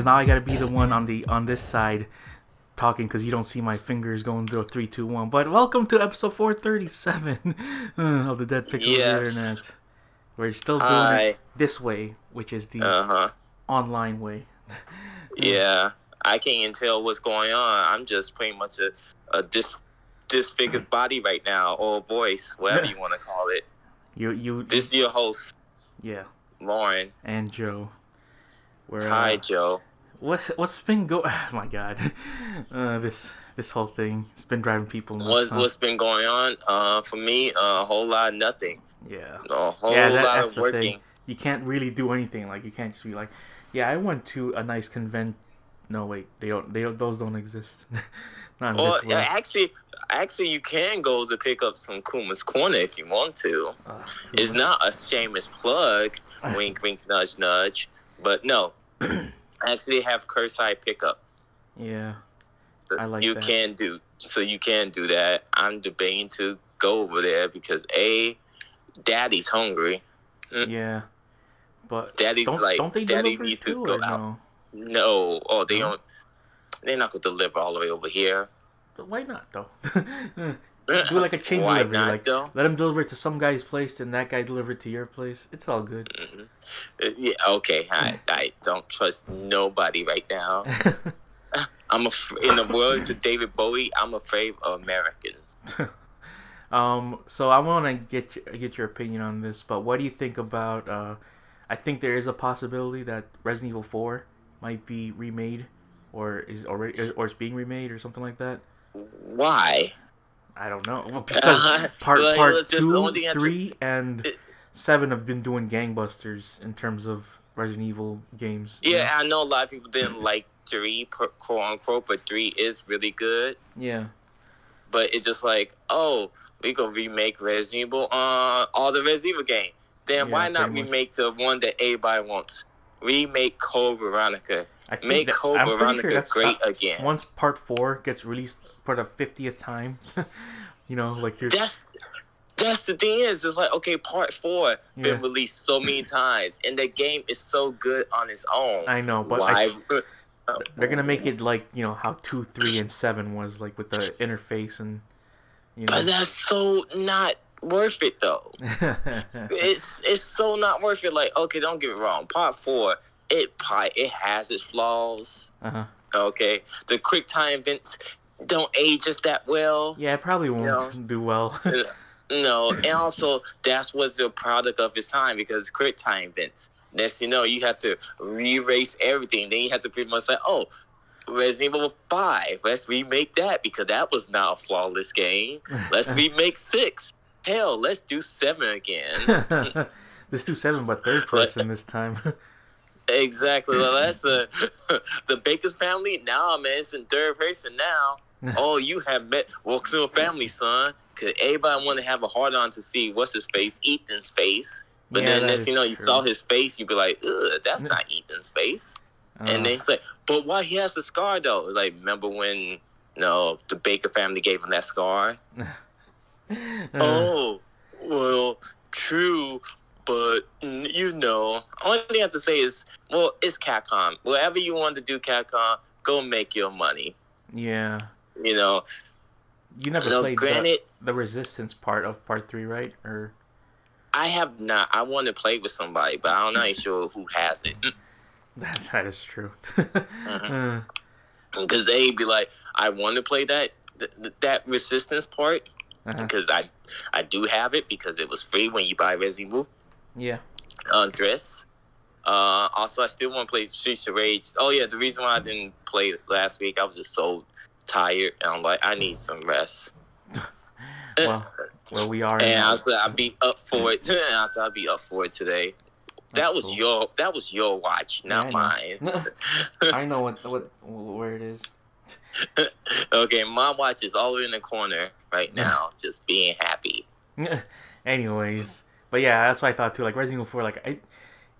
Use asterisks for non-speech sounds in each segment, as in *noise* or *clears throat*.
because now I gotta be the one on the on this side talking because you don't see my fingers going through a three, two, one. But welcome to episode four thirty seven *laughs* of the Dead Pickle Yes. Internet. We're still doing Hi. it this way, which is the Uh huh. online way. *laughs* Yeah. I can't even tell what's going on. I'm just pretty much a, a dis disfigured *laughs* body right now, or voice, whatever you want to call it. You you This is your host, yeah, Lorne. and Joe. We're, uh, Hi, Joe. What's what's been go? *laughs* Oh my god, *laughs* uh, this this whole thing it's been driving people nuts. What, huh? what's been going on? Uh, for me, a whole lot of nothing. Yeah, A whole yeah, that, lot that's of the working. thing. You can't really do anything. Like you can't just be like, yeah, I went to a nice convent. No, wait, they don't. They don't, those don't exist. *laughs* Not in Or this yeah, actually, actually, you can go to pick up some Kuma's Corner if you want to. Ugh, It's not a shameless plug. wink, wink, nudge, nudge. But no, *clears throat* actually have curbside pickup. Yeah, So I like you that. can do so. You can do that. I'm debating to go over there because a, daddy's hungry. Mm. yeah, but Daddy's don't, like, don't they Daddy needs to go out. no? No, oh, they No? don't. They're not gonna deliver all the way over here. But Why not though? *laughs* do like a *laughs* chain Why delivery. not, like though? let him deliver it to some guy's place, then that guy deliver it to your place. It's all good. Mhm. Uh, Yeah, okay. I, *laughs* I don't trust nobody right now. *laughs* I'm af- in the words of David Bowie. I'm afraid of Americans. um, so I want to get your, get your opinion on this, but what do you think about? Uh, I think there is a possibility that Resident Evil Four might be remade, or is already or is being remade or something like that. Why? I don't know Well, because part part just- two, only thing I have to- three, and It- seven have been doing gangbusters in terms of Resident Evil games. Yeah, I know a lot of people didn't like three, quote unquote, but three is really good. yeah, But it's just like, oh, we go remake Resident Evil, uh, all the Resident Evil game. Then Yeah, why not pretty much. remake the one that everybody wants? Remake Code Veronica. I think Make that- Code I'm Veronica sure that's great uh, again. once part four gets released for the fiftieth time. *laughs* you know, like there's That's that's the thing is, it's like okay, part four Yeah. been released so many *laughs* times, and the game is so good on its own. I know, but I, they're gonna make it like you know how two, three, and seven was like with the interface and you know. But that's so not worth it though. *laughs* It's it's so not worth it. Like okay, don't get me wrong. Part four, it probably it has its flaws. uh-huh. Okay, the quick time events don't age us that well. Yeah, it probably won't No. do *laughs* well. *laughs* No, and also that's what's the product of its time because quick time events. Next, you know, you have to re-erase everything. Then you have to pretty much say, "Oh, Resident Evil Five, let's remake that because that was not a flawless game. Let's *laughs* remake six. Hell, let's do seven again." Let's do seven, but third person this time. exactly. Well, that's the the Baker's family. Now, man, it's in third person now. *laughs* oh, you have met well a family, son. Cause everybody want to have a hard on to see what's his face, Ethan's face. But Yeah, then next you know, you saw his face, you'd be like, Ugh, that's not Ethan's face. Uh, and they he's like, but why he has the scar though? Like, remember when you no the Baker family gave him that scar? *laughs* uh, Oh, well, true, but you know, only thing I have to say is, well, it's Capcom. Whatever you want to do, Capcom, go make your money. yeah. You know, You never played granted, the, the resistance part of part three, right? Or I have not. I want to play with somebody, but I'm not sure who has it. *laughs* that, that is true. Mm-hmm. *laughs* Uh, Because they'd be like, I want to play that th- th- that resistance part uh-huh. because I I do have it because it was free when you buy Resident Evil Yeah. uh, dress. Uh, also, I still want to play Streets of Rage. Oh yeah, the reason why I didn't play last week, I was just so tired, and I'm like, I need some rest. *laughs* Well, well, we are. And. I said I'd be up for it. *laughs* And I said I'd be up for it today. That was cool. your that was your watch, not Yeah, I mine. *laughs* I know what what where it is. okay, my watch is all in the corner right now, just being happy. Anyways, but yeah, that's what I thought too. Like Resident Evil Four, like I,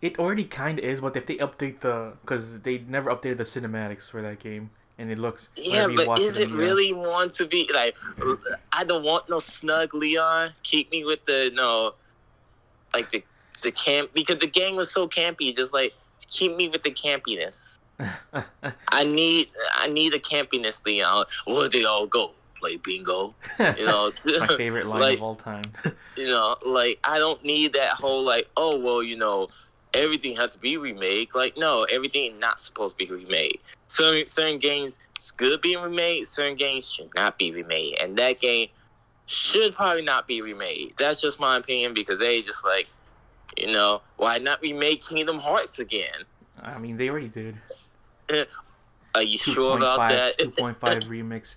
it already kind of is, but if they update the, because they never updated the cinematics for that game, and it looks. Yeah, but is it really want to be like? I don't want no snug Leon. Keep me with the no, like the the camp because the gang was so campy. Just like keep me with the campiness. *laughs* I need I need a campiness Leon. Where they all go play bingo. You know, *laughs* My favorite *laughs* line like, of all time. you know, like I don't need that whole like, oh well, you know, everything has to be remade. Like, no, everything not supposed to be remade. Certain certain games good being remade. Certain games should not be remade, and that game should probably not be remade. That's just my opinion because they just like, you know, why not remake Kingdom Hearts again? I mean, they already did. *laughs* Are you sure about that? 2.5 *laughs* remix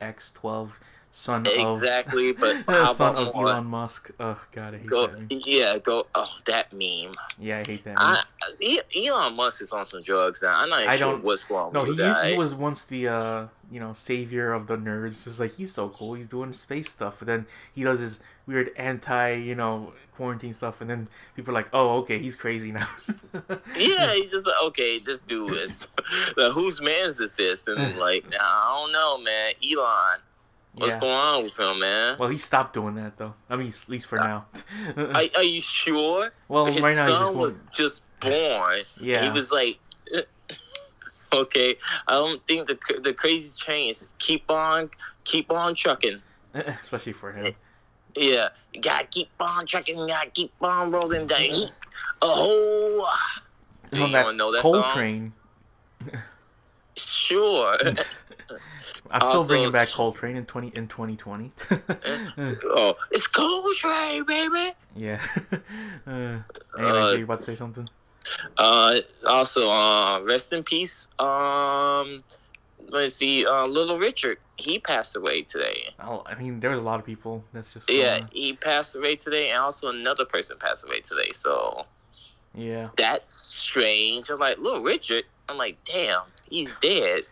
AEX12 son exactly, of but son of more? *laughs* Elon Musk. Oh god, I hate Go, that. Meme. yeah, go. Oh, that meme. Yeah, I hate that. Meme. I, Elon Musk is on some drugs now. I'm not I sure don't- what's wrong no, with he, that. he was once the uh, you know savior of the nerds. It's like he's so cool. He's doing space stuff, but then he does his weird anti you know quarantine stuff, and then people are like, oh okay, he's crazy now. *laughs* yeah, he's just like, okay, this dude is. *laughs* like, whose man's is this? And like, I don't know, man. Elon, what's Yeah. going on with him, man? Well, he stopped doing that though. I mean, at least for uh, now. Are, *laughs* are you sure? well, His right now son he's just was just born. Yeah. He was like, *laughs* okay, I don't think the the crazy train is keep on keep on trucking. *laughs* especially for him. Yeah, you gotta keep on trucking. You gotta keep on rolling the heat. Oh, do you wanna know that song? Coltrane. Sure. I'm still bringing back Coltrane in twenty in 2020. *laughs* oh, it's Coltrane, baby. yeah. *laughs* uh, anyway, Uh, you about to say something? Uh, also, uh, rest in peace. Um, let's see. Uh, Little Richard, he passed away today. Oh, I mean, there was a lot of people. That's just Yeah, uh, he passed away today, and also another person passed away today. So yeah. that's strange. I'm like, Little Richard. I'm like, damn, he's dead.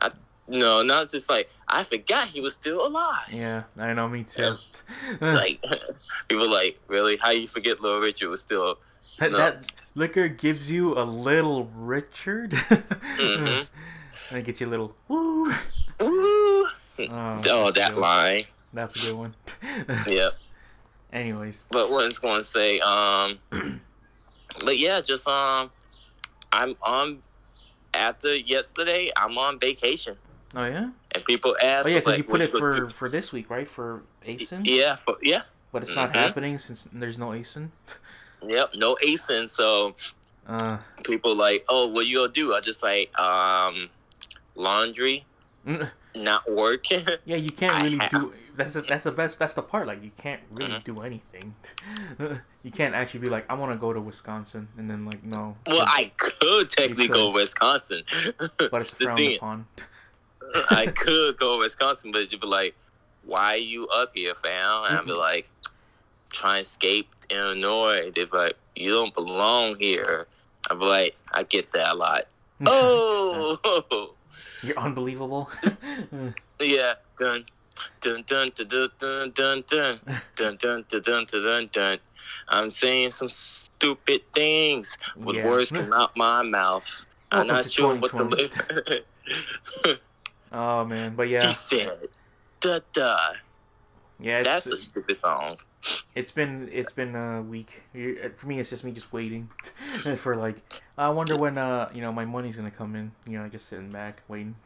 I, no, not just like I forgot he was still alive. Yeah, I know, me too. *laughs* Like *laughs* people like, really? How you forget Little Richard was still? that, no. that liquor gives you a little Richard. Mhm. And it gets you a little woo. Ooh. Oh, Oh, that line. That's a good one. *laughs* Yep. Anyways, But what I was going to say, um, *clears throat* but yeah, just um, I'm on after yesterday. I'm on vacation, oh yeah, and people ask, oh yeah, because like, you put it for for this week, right? For? ACEN, Yeah, but yeah, but it's not Mhm. happening since there's no ACEN. *laughs* yep, no ASIN. So Uh, people like, oh, what you gonna do? I just like um, laundry, mm, *laughs* not working. *laughs* yeah, you can't really have- do. That's the, that's the best. That's the part. Like you can't really Mhm. do anything. you can't actually be like, I want to go to Wisconsin, and then like, no. well, I could technically could. go to Wisconsin, But it's frowned upon. *laughs* I could go to Wisconsin, but you'd be like, why are you up here, fam? And I'd be like, try and escape Illinois. They'd be like, you don't belong here. I'd be like, I get that a lot. *laughs* Oh, *laughs* You're unbelievable. yeah. Dun, dun, dun, dun, dun, dun, dun, dun, dun, dun, dun, dun, dun, dun, dun. I'm saying some stupid things with words come out my mouth. I'm not sure what to 2020. live. Oh man, but He yeah, said, da da. yeah. It's, That's a stupid song. it's been it's been a week. For me, it's just me just waiting *laughs* for like. I wonder when uh you know my money's gonna come in. You know, just sitting back waiting,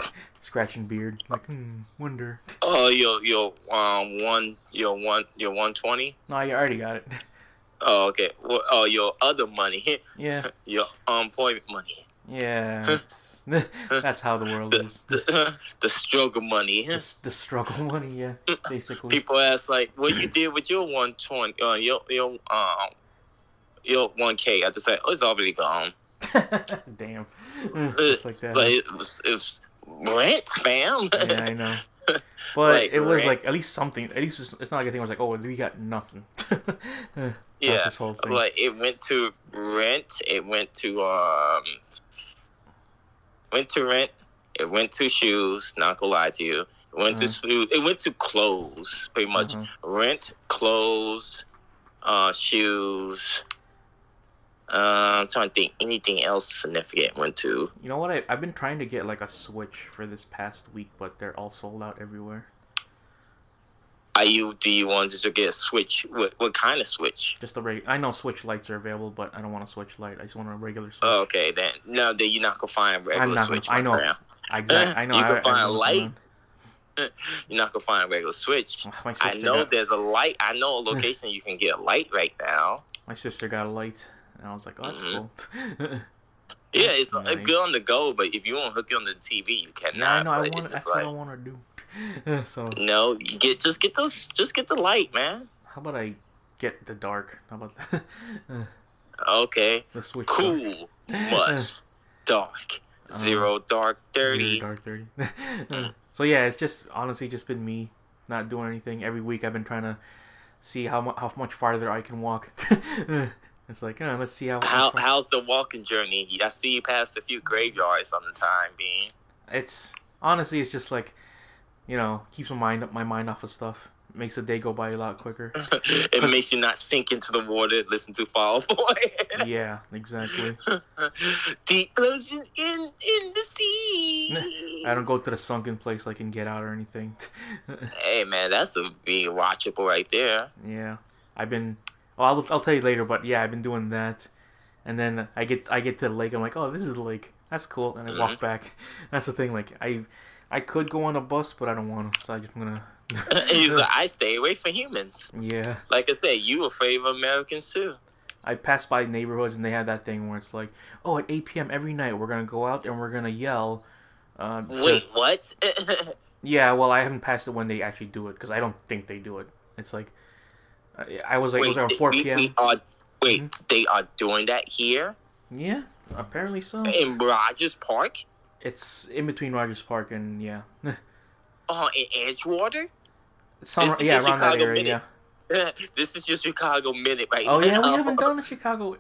scratching beard. Like, hmm, wonder. Oh, your your um one your one your one twenty. No, I already got it. *laughs* Oh, okay. Well, oh, your other money, *laughs* Yeah, your unemployment money, yeah. *laughs* That's how the world the is. the, *laughs* the struggle money. The, the struggle money, yeah, *laughs* basically. People ask like, what you did with your one twenty, uh, your your um your one k. I just say, oh, it's already gone. Damn. Just like that. But it was it was rent, fam. yeah, I know. But Like, it was rent. like at least something. At least it's, it's not like a thing. I was like, oh, we got nothing. Yeah. this whole thing. Like it went to rent. It went to um. Went to rent. It went to shoes. Not gonna lie to you. It went to Uh-huh. shoes. It went to clothes. Pretty much Uh-huh. rent, clothes, uh, shoes. Uh, I'm trying to think. Anything else significant went to? You know what? I, I've been trying to get like a Switch for this past week, but they're all sold out everywhere. Do you want to get a switch? What what kind of switch? Just a reg- I know Switch lights are available, but I don't want a Switch light. I just want a regular Switch. Oh, okay, then no, then you're not gonna find a regular I'm not gonna- switch. I my know. friend. I, I know. *laughs* you I- can I- find I- a light. You're not gonna find a regular switch. I know there's a light. I know a *laughs* location you can get a light right now. my sister got a light, and I was like, oh, that's Mhm. cool. *laughs* Yeah, it's Nice. good on the go, but if you want to hook it on the TV, you no, I cannot. know. I want. That's just what I like, want to do. *laughs* so no, you get just get those, just get the light, man. how about I get the dark? How about that? *laughs* Okay, the Switch. dark. cool, must, *laughs* dark, zero, dark, dirty. Zero dark thirty. so yeah, it's just honestly just been me not doing anything. Every week I've been trying to see how mu- how much farther I can walk. it's like, uh, let's see how. How far- how's the walking journey? I see you passed a few graveyards on the time being. It's honestly, it's just like, you know, keeps my mind my mind off of stuff. Makes the day go by a lot quicker. *laughs* it makes you not sink into the water, listen to Fall Boy. *laughs* yeah, exactly. *laughs* Deep ocean in in the sea. I don't go to the sunken place like in Get Out or anything. Hey man, that's a big watchable right there. yeah, I've been. Oh, I'll I'll tell you later, but yeah, I've been doing that, and then I get I get to the lake. I'm like, oh, this is the lake. That's cool, and I walk mm-hmm. back. That's the thing. Like I, I could go on a bus, but I don't want to. So I just gonna. *laughs* He's like, I stay away from humans. yeah, Like I said, you afraid of Americans too. I pass by neighborhoods and they have that thing where it's like, oh, at 8 p.m. every night we're gonna go out and we're gonna yell. Uh, Wait, what? *laughs* Yeah, well, I haven't passed it when they actually do it because I don't think they do it. It's like, I- was like, it was around 4 we- p.m. we are, wait, Mm-hmm. they are doing that here Yeah, apparently so. in Rogers Park? It's in between Rogers Park and yeah, *laughs* Oh, in Edgewater? Some, yeah, around that area. minute. Yeah. *laughs* this is your Chicago minute right Oh yeah, we uh, haven't *laughs* done the Chicago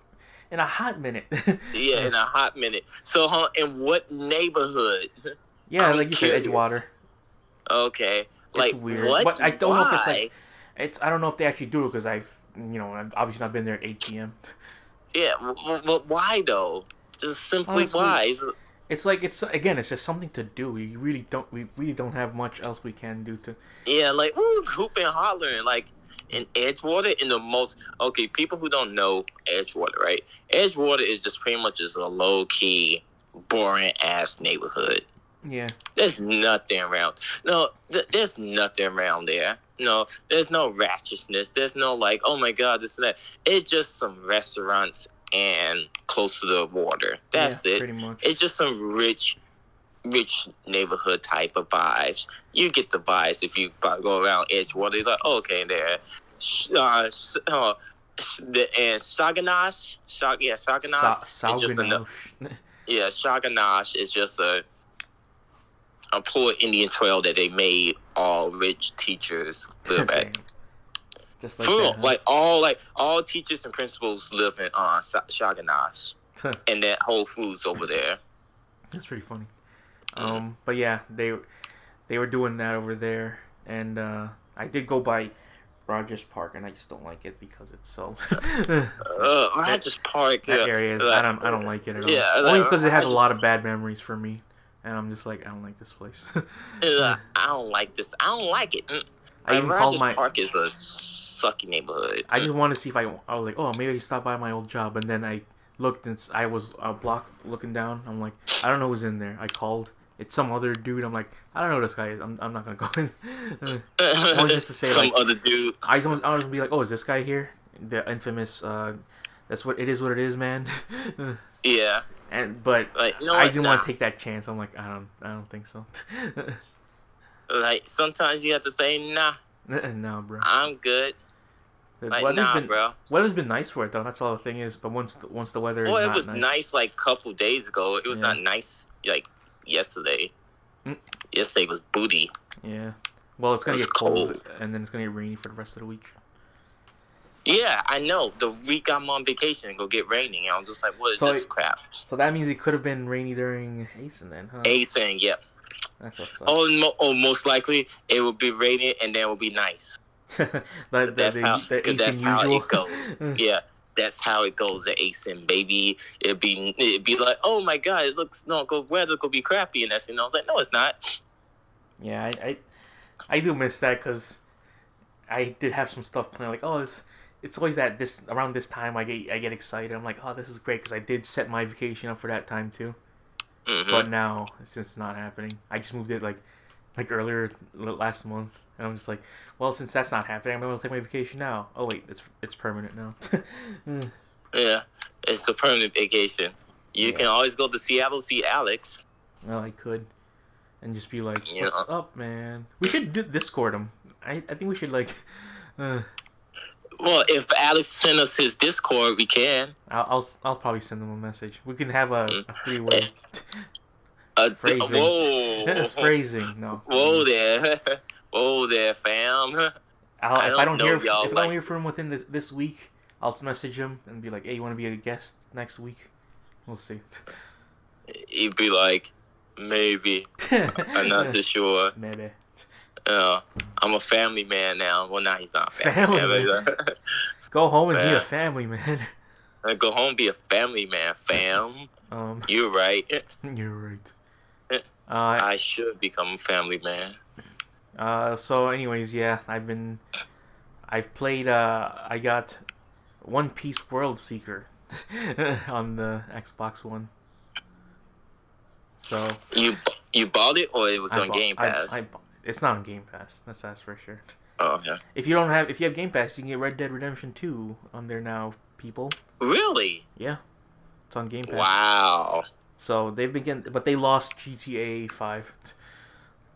in a hot minute. yeah, in a hot minute. So, huh, in what neighborhood? yeah, I'm like you said. Edgewater. Okay, like weird. what? But I don't know if it's Why? like- It's I don't know if they actually do it because I've you know I've obviously not been there at 8 p.m. Yeah, but why though? Just simply Honestly, why? It's like it's again, it's just something to do. We really don't we really don't have much else we can do to. Yeah, like hooping, hollering, like in Edgewater, in the most okay. People who don't know Edgewater, right? Edgewater is just pretty much just a low key, boring ass neighborhood. Yeah, There's nothing around. No, th- there's nothing around there. No, there's no righteousness. There's no like, oh my god, this and that. It's just some restaurants and close to the water. That's yeah, it. Pretty much. It's just some rich, rich neighborhood type of vibes. You get the vibes if you go around Edgewater. You're like, oh, okay, there. Uh, uh, the, and Sauganash, Shag, yeah, Sauganash. Sa- just Sauganash. *laughs* Yeah, Sauganash is just a a poor Indian trail that they made all rich teachers live at. *laughs* Just like that, huh? like all like all teachers and principals live in uh Sauganash and that Whole Foods over there. That's pretty funny. Mm-hmm. Um, but yeah, they they were doing that over there, and uh, I did go by Rogers Park, and I just don't like it because it's so. *laughs* Uh, Rogers Park. that yeah. area is, like- I don't I don't like it at all. Yeah, Only like, because it has a lot of bad memories for me, and I'm just like I don't like this place. *laughs* Uh, I don't like this. I don't like it. Mm. I even called my. Park is a sucky neighborhood. I just want to see if I. I was like, oh, maybe I stop by my old job, and then I looked and I was a block looking down. I'm like, I don't know who's in there. I called. It's some other dude. I'm like, I don't know who this guy is. I'm, I'm not gonna go in. *laughs* Well, just to say, *laughs* some like- other dude. I just want, I was gonna be like, oh, is this guy here? The infamous. uh That's what it is. What it is, man. Yeah, *laughs* and but like you know I didn't Nah. want to take that chance. I'm like, I don't. I don't think so. Like sometimes you have to say, nah, no, bro. I'm good. The Like nah, been bro. weather's been nice for it though. That's all the thing is. But once the, once the weather Well, it was nice, nice. like a couple days ago. It was Yeah. not nice like yesterday. Mm. Yesterday was booty. Yeah. Well, it's gonna It's get cold, cold. and then it's gonna get rainy for the rest of the week. Yeah, I know. The week I'm on vacation, it go get raining. And I'm just like, what is So this it- crap? So that means it could have been rainy during ACEN then, huh? A yep. Oh, mo- oh, most likely it will be raining and then it will be nice. *laughs* the, the, That's the, how- that's how usual. it goes. *laughs* Yeah, that's how it goes at ACEN, baby. It'd be it'd be like, oh my god, it looks no good weather could be crappy and that's you know. I was like, no, it's not. Yeah, I, I, I do miss that because I did have some stuff planned. Like, oh, it's it's always that this around this time I get I get excited. I'm like, oh, this is great because I did set my vacation up for that time too. Mhm. But now since it's not happening, I just moved it like like earlier last month, and I'm just like, well, since that's not happening, I'm gonna take my vacation now. Oh wait, it's it's permanent now. *laughs* Mm. yeah, it's a permanent vacation. You Yeah. can always go to Seattle, see Alex. well, I could, and just be like, Yeah. what's up, man? We should do Discord him. I I think we should like. *laughs* Uh, Well, if Alex send us his Discord, we can. I'll, I'll I'll probably send him a message. We can have a, Mm. *laughs* *laughs* a three way Uh, Phrasing. whoa, *laughs* phrasing. No. whoa there, whoa there, fam. I'll, I if I don't hear if, y'all I don't hear from him within this, this week, I'll just message him and be like, "Hey, you want to be a guest next week?" We'll see. He'd be like, maybe. I'm not too sure. Maybe. Uh, I'm a family man now. Well, now he's not a family, Family man. *laughs* Go home and be a family man. uh, Go home, and be a family man, fam. Um, You're right. *laughs* you're right. *laughs* Uh, I should become a family man. uh, so anyways, yeah, I've been, I've played. Uh, I got One Piece World Seeker on the Xbox One. So You you bought it or it was I on bought- Game I- Pass? I bought- it's not on Game Pass. That's that's for sure. oh, yeah. If you don't have, if you have Game Pass, you can get Red Dead Redemption Two on there now, people. Really? Yeah, it's on Game Pass. Wow. So they've been getting, but they lost GTA Five.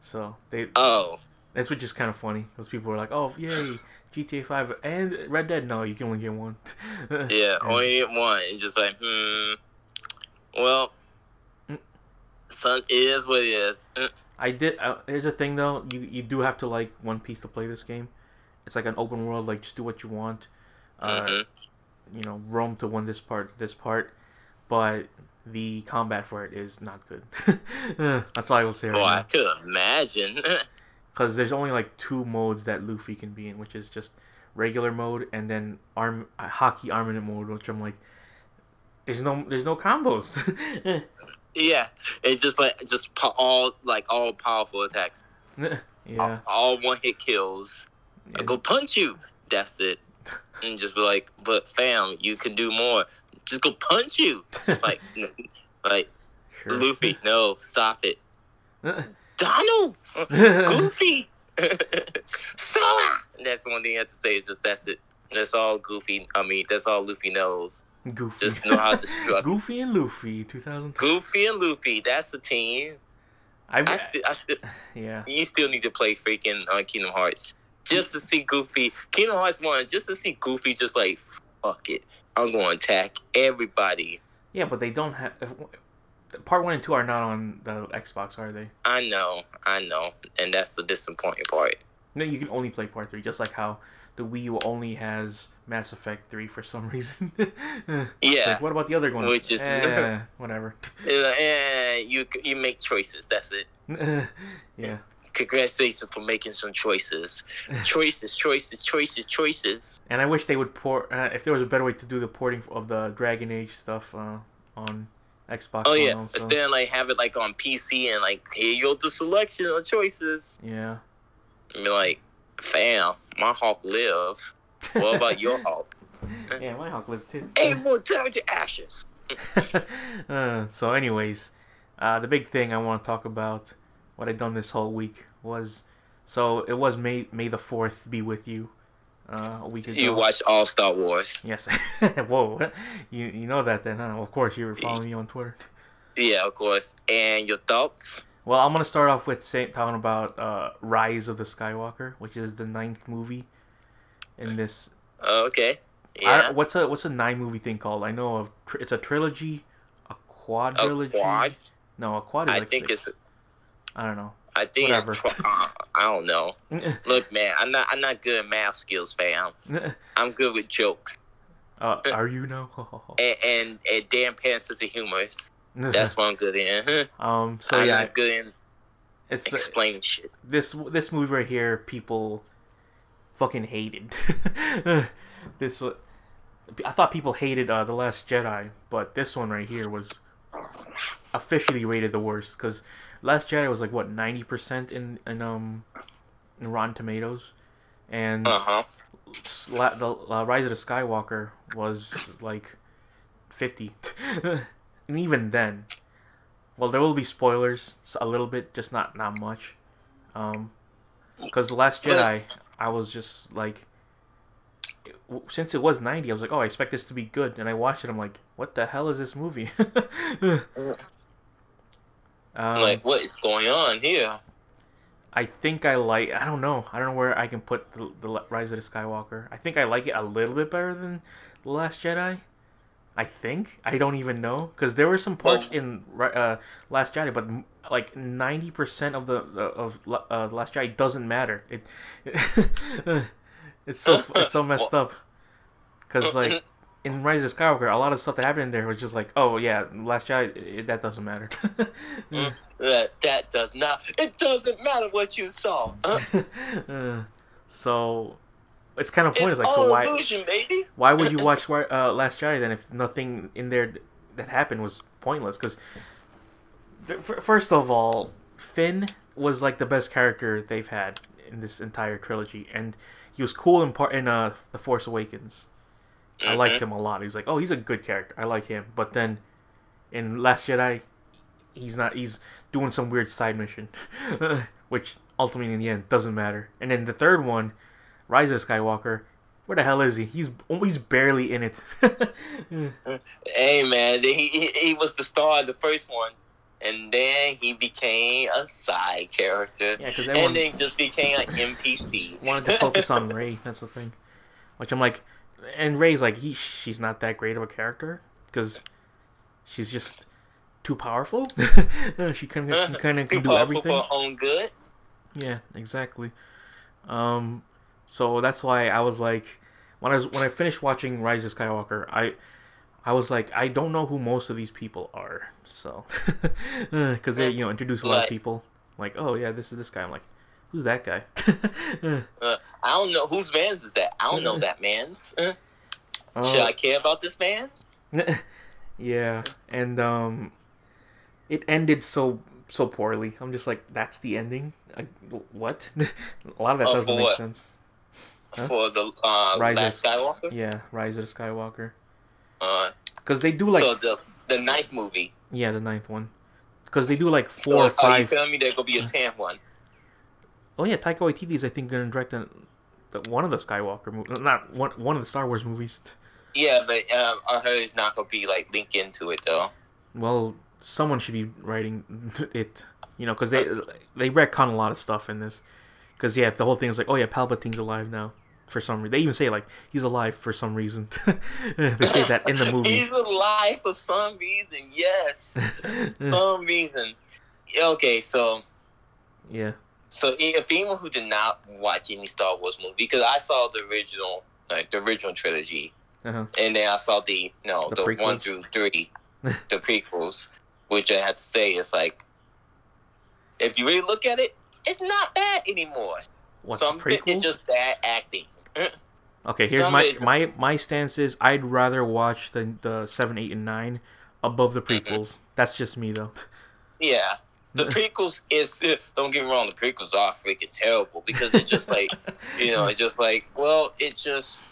So they Oh, that's which is kind of funny. Those people were like, "Oh, yay, GTA Five and Red Dead." No, you can only get one. *laughs* yeah. Only get one. It's just like, hmm. Well, Mm. son, it is what it is. Mm. I did. Uh, here's the thing, though. You you do have to like One Piece to play this game. It's like an open world. Like just do what you want. Uh, Mhm. You know, roam to win this part, this part, but the combat for it is not good. *laughs* That's all I will say Well, I right could imagine. *laughs* Because there's only like two modes that Luffy can be in, which is just regular mode and then arm uh, Haki armament mode, which I'm like, there's no there's no combos. *laughs* yeah, it's just like just po- all like all powerful attacks. *laughs* yeah. All one hit kills. I go punch you. That's it. And just be like, but fam, you can do more. Just go punch you. It's like, *laughs* like Sure. Luffy, no, stop it. *laughs* Donald, Goofy, Sora. That's the one thing you have to say. Is just that's it. That's all Goofy. I mean, that's all Luffy knows. Goofy. Just know how to *laughs* destruct. Goofy and Luffy, 2000. Goofy and Luffy. That's the team. I, I still, I still, *laughs* yeah. you still need to play freaking uh, Kingdom Hearts just to see Goofy. Kingdom Hearts one, just to see Goofy, just like fuck it. I'm going to attack everybody. Yeah, but they don't have. If, part one and two are not on the Xbox, are they? I know, I know, and that's the disappointing part. No, you can only play part three, just like how the Wii U only has Mass Effect three for some *laughs* reason. *laughs* Yeah. like, what about the other ones? Which is- Eh, *laughs* whatever. Eh, you you make choices. That's it. yeah. Congratulations for making some choices. Choices, choices, choices, choices. And I wish they would port. Uh, if there was a better way to do the porting of the Dragon Age stuff uh, on Xbox. Oh yeah, also. instead of like have it like on PC and like here you go the selection of choices. Yeah. I mean like, fam, my Hawke live. What about your *laughs* hawk? yeah, my Hawke lived too. Hey, more turn to ashes. *laughs* uh, so, anyways, uh, the big thing I want to talk about, what I done this whole week was, so it was May May the Fourth be with you, uh, a week ago. You watch all Star Wars. Yes. *laughs* Whoa. You you know that then, huh? Of course, you were following me on Twitter. Yeah, of course. And your thoughts? Well, I'm gonna start off with say, talking about uh, Rise of the Skywalker, which is the ninth movie in this. Oh, okay. I, Yeah. what's a what's a nine movie thing called? I know of, it's a trilogy, a quadrilogy. A quad? No, a quad I like think six. it's. I don't know. I think Whatever. tw- uh, I don't know. *laughs* Look, man, I'm not. I'm not good at math skills, fam. *laughs* I'm good with jokes uh, are you now? *laughs* and and, and damn pants sense of humor. That's *laughs* what I'm good in. *laughs* um. So I'm yeah, good in it's the, explaining shit. this this movie right here. People fucking hated. *laughs* this was. I thought people hated uh, the Last Jedi, but this one right here was officially rated the worst because Last Jedi was like what ninety percent in in um in Rotten Tomatoes, and Uh huh. Sla- the uh, Rise of the Skywalker was like 50. And even then, well, there will be spoilers a little bit, just not not much. Um, because the Last Jedi, I was just like, since it was 90, I was like, oh, I expect this to be good, and I watched it. I'm like, what the hell is this movie? *laughs* um, like, what is going on here? I think I like. I don't know. I don't know where I can put the, the Rise of the Skywalker. I think I like it a little bit better than the Last Jedi. I think I don't even know because there were some parts Well- in uh, Last Jedi, but like ninety percent of the of uh, Last Jedi doesn't matter. It *laughs* it's so it's so *laughs* messed up because like *laughs* in Rise of Skywalker, a lot of stuff that happened in there was just like, oh yeah, Last Jedi, it, that doesn't matter. That that does not. It doesn't matter what you saw. Huh? Uh, so it's kind of It's pointless. Like, so why illusion, why would you watch uh, Last Jedi then if nothing in there that happened was pointless? Because first of all, Finn was like the best character they've had in this entire trilogy, and he was cool in part in uh the Force Awakens. I Mhm. liked him a lot. He's like, oh, he's a good character. I like him. But then in Last Jedi, he's not. He's doing some weird side mission, *laughs* which ultimately in the end doesn't matter. And then the third one, Rise of Skywalker, where the hell is he? He's he's barely in it. *laughs* Hey man, he, he he was the star of the first one, and then he became a side character, yeah, because and everyone then just became an NPC. *laughs* wanted to focus on Rey. That's the thing. Which I'm like, and Rey's like, he she's not that great of a character because she's just too powerful. *laughs* she can, can kind of can do everything. for her own good. Yeah, exactly. Um, so that's why I was like, when I was, when I finished watching Rise of Skywalker, I I was like, I don't know who most of these people are. So, *laughs* because they you know introduce a lot of people, like, oh yeah, this is this guy. I'm like, who's that guy? *laughs* Uh, I don't know whose man's is that. I don't know that man's. *laughs* Uh, Should I care about this man? yeah, and um, it ended so so poorly. I'm just like, that's the ending. I, what? a lot of that Oh, doesn't make what? sense. Huh? For the uh, Rise last of- Skywalker. Yeah, Rise of the Skywalker. Uh, Because they do like so the the ninth movie. yeah the ninth one. Because they do like four So or are you five. telling me there's gonna be a tenth one? Oh yeah, Taika Waititi's I think gonna direct one of the Skywalker movies, not one one of the Star Wars movies. Yeah, but um, I heard it's not gonna be like linked into it though. Well, someone should be writing *laughs* it, you know, because they they retcon a lot of stuff in this. Because yeah, the whole thing is like, oh yeah, Palpatine's alive now for some reason. They even say like he's alive for some reason. *laughs* they say that in the *laughs* movie. He's alive for some reason. Yes, *laughs* some reason. Okay, so yeah. so if anyone who did not watch any Star Wars movie, because I saw the original, like the original trilogy, Uh-huh. and then I saw the no The the, one through three, the prequels, which I have to say is like, if you really look at it, it's not bad anymore. What Some the of it just bad acting. Okay, here's Some my my my stance is I'd rather watch the the seven, eight, and nine above the Mm-hmm. prequels. That's just me though. Yeah. The *laughs* prequels is don't get me wrong, the prequels are freaking terrible because it's just like *laughs* you know, it's just like well, it's just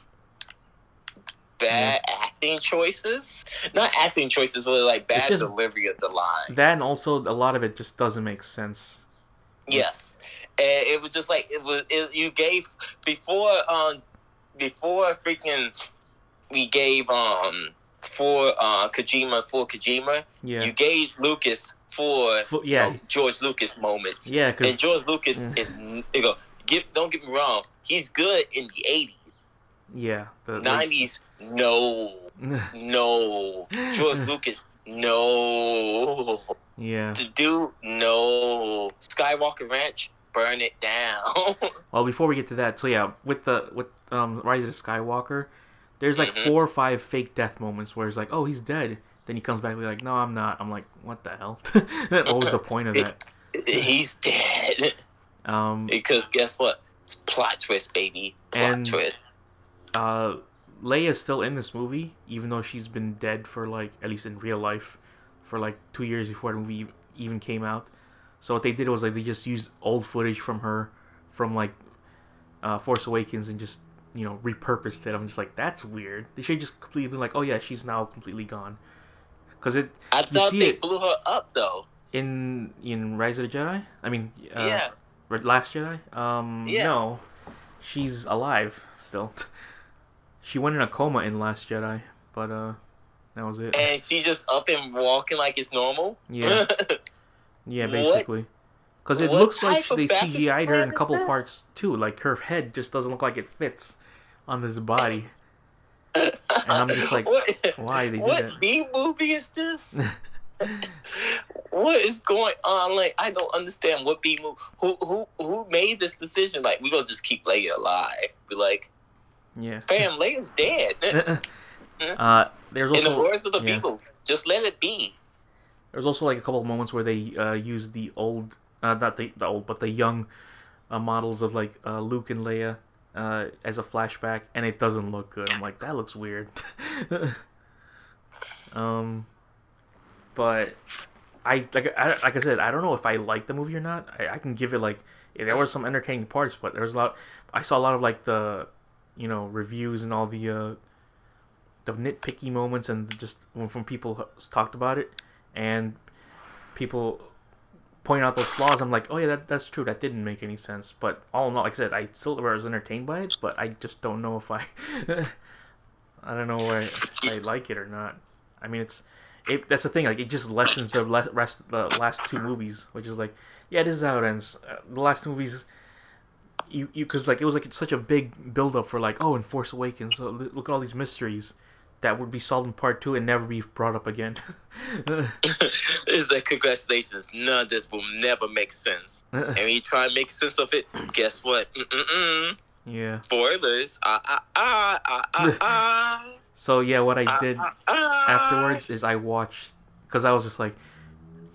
bad acting choices. Not acting choices, but like bad just- delivery of the line. that and also a lot of it just doesn't make sense. Yes, and it was just like it was. It, you gave before um before freaking we gave um for uh Kojima for Kojima. Yeah. You gave Lucas for Fu- yeah. um, George Lucas moments. Yeah, And George Lucas Mm. is you know, get don't get me wrong, he's good in the eighties. yeah, the Nineties, no. *laughs* No. George *laughs* Lucas, no. yeah. The dude, no. Skywalker Ranch, burn it down. *laughs* Well, before we get to that, so yeah, with the with um Rise of the Skywalker, there's like Mhm. four or five fake death moments where it's like, oh, he's dead. Then he comes back and like, no, I'm not. I'm like, what the hell? *laughs* what was the point of *laughs* that? he's dead. Um, Because guess what? It's Plot twist, baby. Plot And- twist. uh, Leia's still in this movie, even though she's been dead for like at least in real life, for like two years before the movie even came out. So what they did was like they just used old footage from her, from like, uh, Force Awakens and just you know repurposed it. I'm just like that's weird. They should just completely been like, oh yeah, she's now completely gone. Because it I thought they it blew her up though. in in Rise of the Jedi. I mean, uh, yeah. Last Jedi. Um, Yeah. no, she's alive still. *laughs* she went in a coma in Last Jedi, but uh, that was it. And she just up and walking like it's normal. Yeah. *laughs* Yeah, basically. Because it what looks like they CGI'd her in a couple this? parts too. Like her head just doesn't look like it fits on this body. *laughs* And I'm just like, what, why they did what that? B movie is this? *laughs* what is going on? Like I don't understand what B movie. Who who who made this decision? Like we gonna just keep Leia alive? Be like, Yeah. fam, Leia's dead. *laughs* uh, there's In the words of the yeah. Beatles, just let it be. There's also like a couple of moments where they uh, use the old, uh, not the, the old, but the young uh, models of like uh, Luke and Leia uh, as a flashback, and it doesn't look good. I'm like, that looks weird. *laughs* um, but I like I, like I said, I don't know if I like the movie or not. I, I can give it like there were some entertaining parts, but there was a lot. I saw a lot of like the, you know, reviews and all the uh, the nitpicky moments and just when from people who talked about it, and people point out those flaws. I'm like, oh yeah, that, that's true. That didn't make any sense. But all in all, like I said, I still was entertained by it, but I just don't know if I, *laughs* I don't know if I like it or not. I mean, it's it. That's the thing. Like, it just lessens the le- rest the last two movies, which is like, yeah, this is how it ends. Uh, the last movies. You, you, because like it was like such a big build up for like oh in Force Awakens so look at all these mysteries that would be solved in part two and never be brought up again. *laughs* is that congratulations. None of this will never make sense. *laughs* And when you try and make sense of it, guess what? Mm-mm-mm. yeah. Spoilers. Ah ah ah ah ah *laughs* ah. So yeah, what I ah, did ah, ah. afterwards is I watched because I was just like,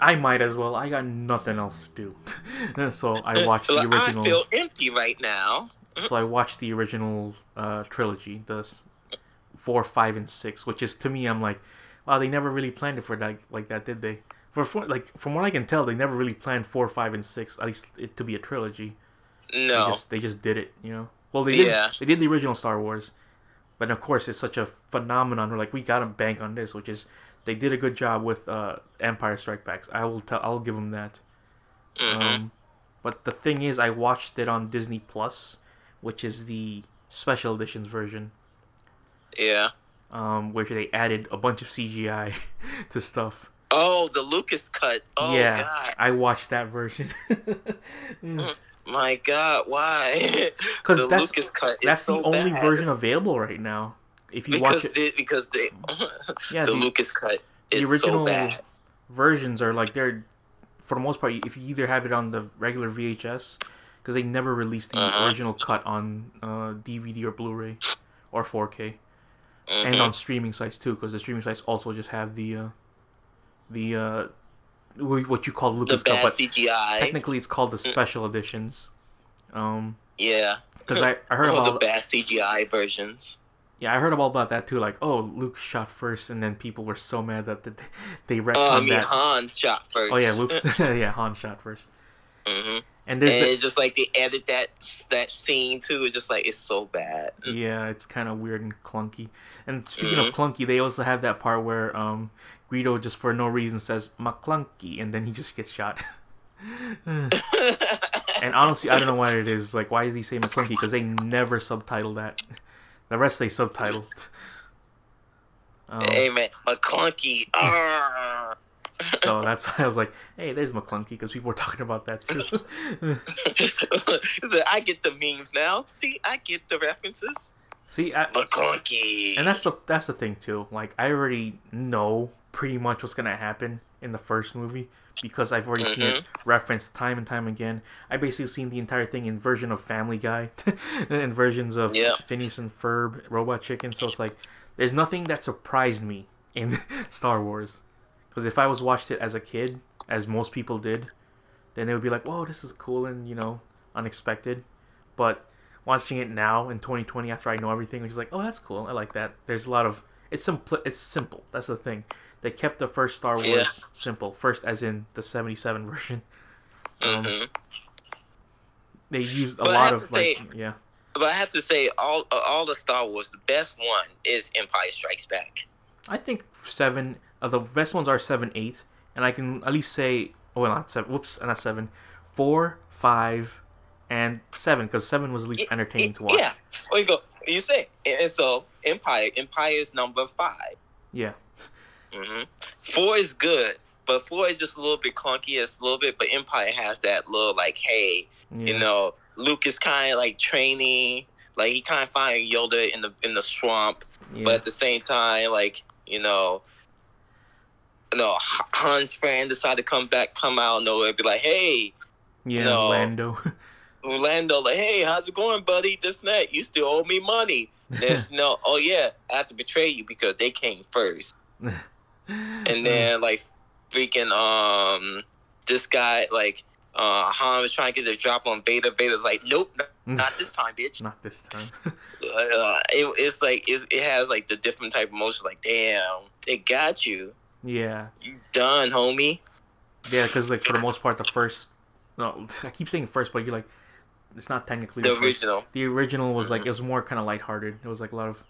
I might as well. I got nothing else to do, so I watched the original. I feel empty right now. So I watched the original uh, trilogy, the four, five, and six, which is to me, I'm like, wow, they never really planned it for that like that, did they? For, like from what I can tell, they never really planned four, five, and six, at least it to be a trilogy. They No. just they just did it, you know. Well, they did Yeah. they did the original Star Wars, but of course it's such a phenomenon. We're like we gotta bank on this, which is they did a good job with uh, Empire Strike Backs. I will tell I'll give them that. Mhm. Um, but the thing is, I watched it on Disney Plus, which is the special editions version, yeah. um, where they added a bunch of CGI *laughs* to stuff. Oh, the Lucas cut. Oh yeah, God. I watched that version. *laughs* My God, why? *laughs* Because the that's Lucas cut is that's so the only bad. version available right now. If you because watch it, they, because they yeah, the the, Lucas cut the is original so bad. versions are like they're for the most part if you either have it on the regular VHS because they never released the Uh-huh. original cut on uh, DVD or Blu-ray or 4K Mhm. and on streaming sites too because the streaming sites also just have the uh, the uh, what you call the Lucas but CGI. technically it's called the special editions um yeah. because I, I heard oh, about the bad CGI versions. yeah I heard all about that too like oh Luke shot first and then people were so mad that they, they retconned Oh, I mean that Han *laughs* *laughs* shot first. oh yeah Luke's yeah Han shot first hmm and And the, just like they added that that scene too. It's just like it's so bad. Yeah, it's kind of weird and clunky. And speaking Mhm. of clunky, they also have that part where um, Greedo just for no reason says Maclunkey, and then he just gets shot. *laughs* and honestly, I don't know why it is. Like, why is he say Maclunkey? Because they never subtitle that. The rest they subtitled. Um, hey man, Maclunkey. So that's why I was like, hey, there's Maclunkey, because people were talking about that too. *laughs* I get the memes now. See, I get the references. See, I, Maclunkey. and that's the that's the thing too. Like I already know pretty much what's gonna happen in the first movie because I've already seen it mm-hmm. referenced time and time again. I basically seen the entire thing in version of Family Guy, *laughs* in versions of Yeah. Phineas and Ferb, Robot Chicken. So it's like there's nothing that surprised me in *laughs* Star Wars. Because if I was watched it as a kid, as most people did, then it would be like, "Whoa, this is cool and you know unexpected." But watching it now in 2020, after I know everything, it's like, "Oh, that's cool. I like that." There's a lot of it's simple. It's simple. That's the thing. They kept the first Star Wars Yeah. simple. First, as in the 77 *laughs* version. Um, hmm They used a But lot of to like, yeah, but I have to say, all all the Star Wars, the best one is Empire Strikes Back. I think seven. Uh, the best ones are seven, eight, and I can at least say, oh, well, not seven. Whoops, not seven. Four, five, and seven, because seven was at least entertaining to watch. Yeah. Well, you go. You say, and so Empire. Empire is number five. Yeah. hmm Four is good, but four is just a little bit clunky. It's a little bit, but Empire has that little like, hey, yeah. you know, Luke is kind of like training, like he kind of find Yoda in the in the swamp, yeah. but at the same time, like you know, no Han's friend decided to come back, come out of nowhere, be like, hey, yeah, no. Lando. *laughs* Orlando, like, hey, how's it going, buddy? This and that, you still owe me money. There's *laughs* no, oh yeah, I have to betray you because they came first. *laughs* And then like freaking um this guy like uh Han was trying to get the drop on Beta. Vader's like, nope, not, not this time, bitch. not this time. Uh, it, it's like it's, it has like the different type of emotions. Like, damn, they got you. Yeah, You done, homie. yeah, because like for the most part, the first. No, *laughs* I keep saying first, but you're like, it's not technically The first. original. The original was like Mhm. it was more kind of lighthearted. It was like a lot of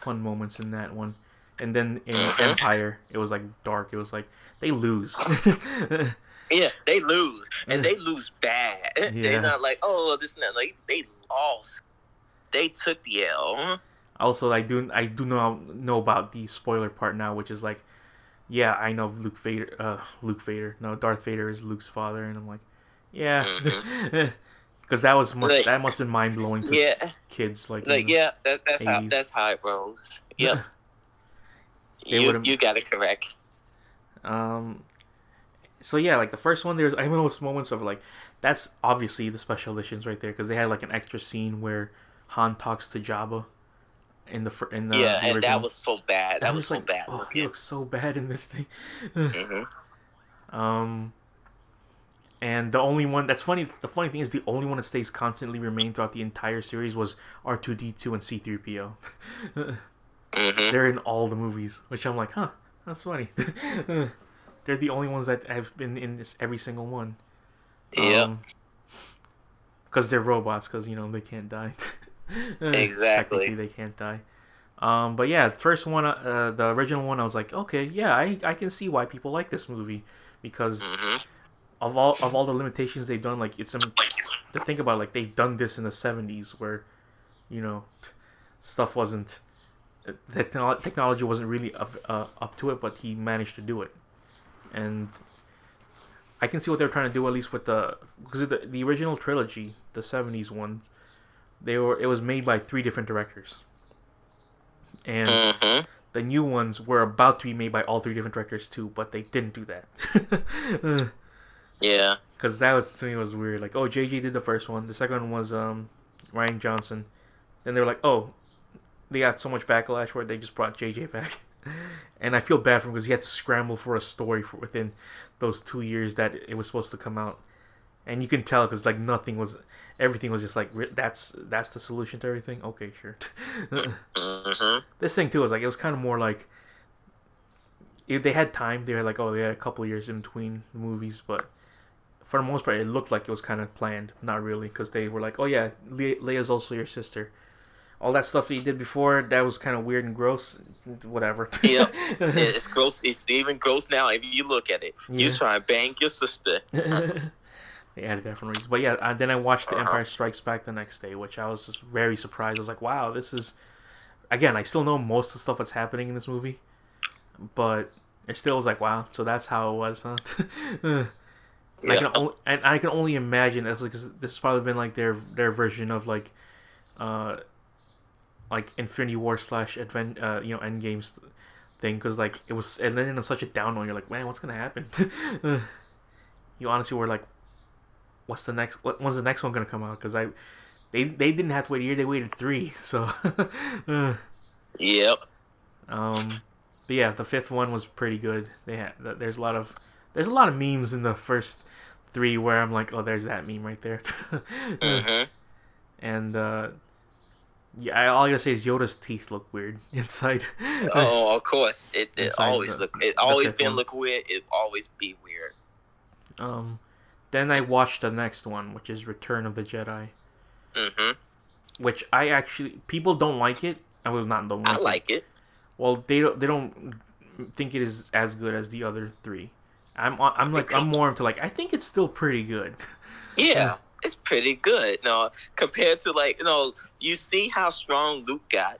fun moments in that one, and then in Mhm. Empire, it was like dark. It was like they lose. *laughs* *laughs* Yeah, they lose, and they lose bad. Yeah. They're not like, oh, this and that. Like they lost. They took the L. also, I do I do know know about the spoiler part now, which is like, yeah, I know Luke Vader. Uh, Luke Vader. No, Darth Vader is Luke's father, and I'm like, yeah, *laughs* because that was must, Like- that must have been mind blowing to Yeah, kids. Like, like yeah, that, that's how that's how it rolls. *laughs* Yep, you you got it correct. Um. So yeah, like the first one, there's I remember those moments of like, that's obviously the special editions right there because they had like an extra scene where Han talks to Jabba in the in the, yeah, the and that was so bad. That I was so like, bad Oh, he looks so bad in this thing. hmm *laughs* um. And the only one that's funny, the funny thing is, the only one that stays constantly remain throughout the entire series was R two D two and C three PO. *laughs* hmm They're in all the movies, which I'm like, huh, that's funny. *laughs* They're the only ones that have been in this every single one. Yep. Because they're robots, because you know they can't die. Exactly. Technically, they can't die. Um, but yeah, first one, uh, the original one, I was like, okay, yeah, I, I can see why people like this movie because hmm of all of all the limitations they've done. Like it's um, to think about, like they've done this in the '70s where, you know, stuff wasn't the technology wasn't really up uh, up to it, but he managed to do it, and I can see what they're trying to do at least with the because the the original trilogy, the '70s ones, they were it was made by three different directors, and hmm the new ones were about to be made by all three different directors too, but they didn't do that. *laughs* Yeah. Because that was to me was weird. Like, oh, JJ did the first one. The second one was um, Rian Johnson. Then they were like, oh, they got so much backlash where they just brought JJ back. *laughs* and I feel bad for him because he had to scramble for a story for within those two years that it was supposed to come out. And you can tell because like nothing was, everything was just like that's that's the solution to everything. Okay, sure. hmm *laughs* this thing too was like it was kind of more like if they had time. They were like, oh, they had a couple years in between movies, but for the most part, it looked like it was kind of planned. Not really, because they were like, oh yeah, Le- Leia's also your sister. All that stuff that you did before, that was kind of weird and gross. Whatever. Yep. *laughs* It's gross. It's even gross now if you look at it. You Yeah. trying to bang your sister. *laughs* they added that for reasons. But yeah, uh, then I watched The Uh-huh. Empire Strikes Back the next day, which I was just very surprised. I was like, wow, this is. Again, I still know most of the stuff that's happening in this movie, but it still was like, wow, so that's how it was, huh? *laughs* and, I can only, and I can only imagine that's because this has probably been like their their version of like, uh, like Infinity War slash Advent, uh, you know, Endgames thing, because like it was, and then in such a down note, you're like, man, what's gonna happen? *laughs* you honestly were like, what's the next? What, when's the next one gonna come out? Because I, they they didn't have to wait a year; they waited three. *laughs* So, uh, Yep. um, but yeah, the fifth one was pretty good. They had there's a lot of there's a lot of memes in the first three where I'm like, oh, there's that meme right there. *laughs* hmm and uh, yeah, I, all I gotta say is Yoda's teeth look weird *laughs* inside. Oh, of course. It, it always the- look. It always been one. look weird. It always be weird. Um, then I watched the next one, which is Return of the Jedi. hmm which I actually people don't like it. I was not don't like I like it. Well, they don't they don't think it is as good as the other three. I'm I'm like I'm more into like I think it's still pretty good. *laughs* Yeah, it's pretty good. No, compared to like you know, you see how strong Luke got.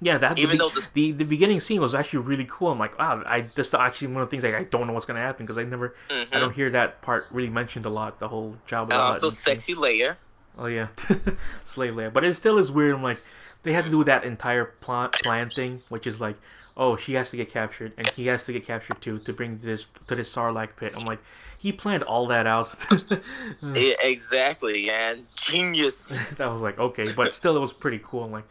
Yeah, that Even the, though the- the the beginning scene was actually really cool. I'm like, wow, I that's actually one of the things like I don't know what's gonna happen because I never Mhm. I don't hear that part really mentioned a lot. The whole Jabba. And the Hutt also and thing. sexy Leia. Oh yeah, *laughs* slave Leia. But it still is weird. I'm like, they had to do that entire plan plan thing, which is like, oh, she has to get captured and he has to get captured too to bring this to this Sarlacc pit. I'm like, he planned all that out. Yeah, *laughs* exactly, and Genius. *laughs* that was like okay, but still it was pretty cool. I'm like,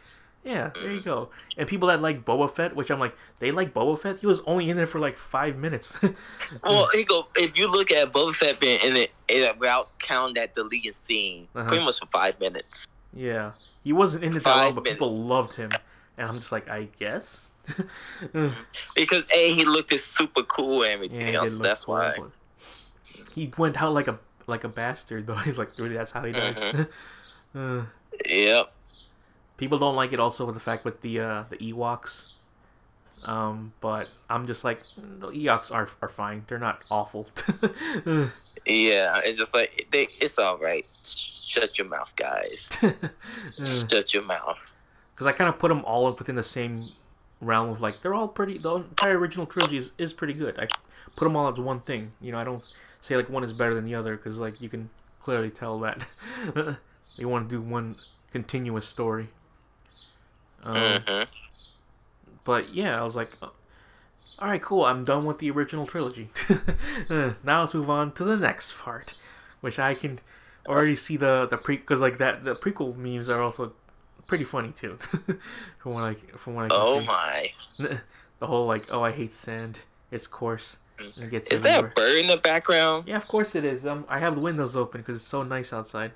yeah, there you go. And people that like Boba Fett, which I'm like, they like Boba Fett. He was only in there for like five minutes. *laughs* Well, you go if you look at Boba Fett being in it, it without counting that deleted scene, Uh-huh. pretty much for five minutes. yeah, he wasn't in it that long, but people loved him, and I'm just like, I guess. Because a he looked super cool and everything he else. That's cool, why. he went out like a like a bastard though. *laughs* He's like really that's how he does. Mhm. *laughs* uh, Yep. People don't like it also with the fact with the uh, the Ewoks. Um, but I'm just like the Ewoks are are fine. They're not awful. *laughs* Yeah. It's just like they. It's all right. Shut your mouth, guys. *laughs* Shut your mouth. because I kind of put them all up within the same realm of like they're all pretty. The entire original trilogy is, is pretty good. I put them all as one thing. You know, I don't say like one is better than the other because like you can clearly tell that they want to do one continuous story. Um, hmm But yeah, I was like, uh, all right, cool. I'm done with the original trilogy. *laughs* Uh, now let's move on to the next part, which I can already see the the pre because like that the prequel memes are also pretty funny too. *laughs* from what I from what I can Oh see. my. *laughs* the whole like oh I hate sand. It's coarse. And it gets Is that a bird in the background? Yeah, of course it is. Um, I have the windows open because it's so nice outside.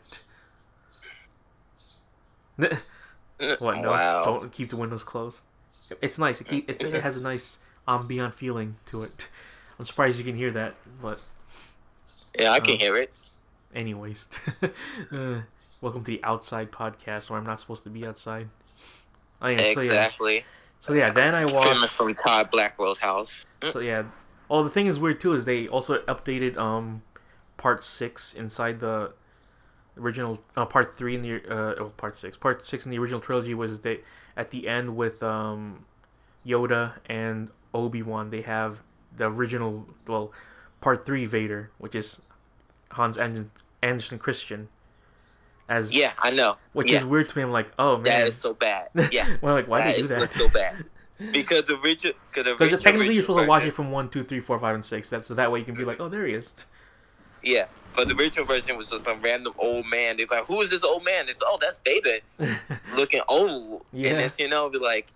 What? No, Wow. don't keep the windows closed. It's nice. It, keep, it's, it has a nice ambient feeling to it. I'm surprised you can hear that, but Yeah, I can Um, hear it. anyways, *laughs* uh, welcome to the outside podcast where I'm not supposed to be outside. Oh yeah, so yeah, Exactly. so yeah. Then I watched. from Todd Blackwell's house. So yeah. Oh, the thing is weird too is they also updated um part six inside the original uh, part three in the uh oh, part six part six in the original trilogy was they at the end with um Yoda and Obi Wan they have the original well part three Vader which is Hans Anderson, Anderson Christian as Yeah, I know. which yeah, is weird to me. I'm like oh man that is so bad. *laughs* Yeah, well like why that did they do that so bad. *laughs* Because the Richard, because because technically you're supposed to watch it from one two three four five and six that so that way you can be like oh there he is Yeah, but the original version was just some random old man. They're like, "Who is this old man?" Said, "Oh, that's Vader, *laughs* looking old." Yeah. And then you know, be like,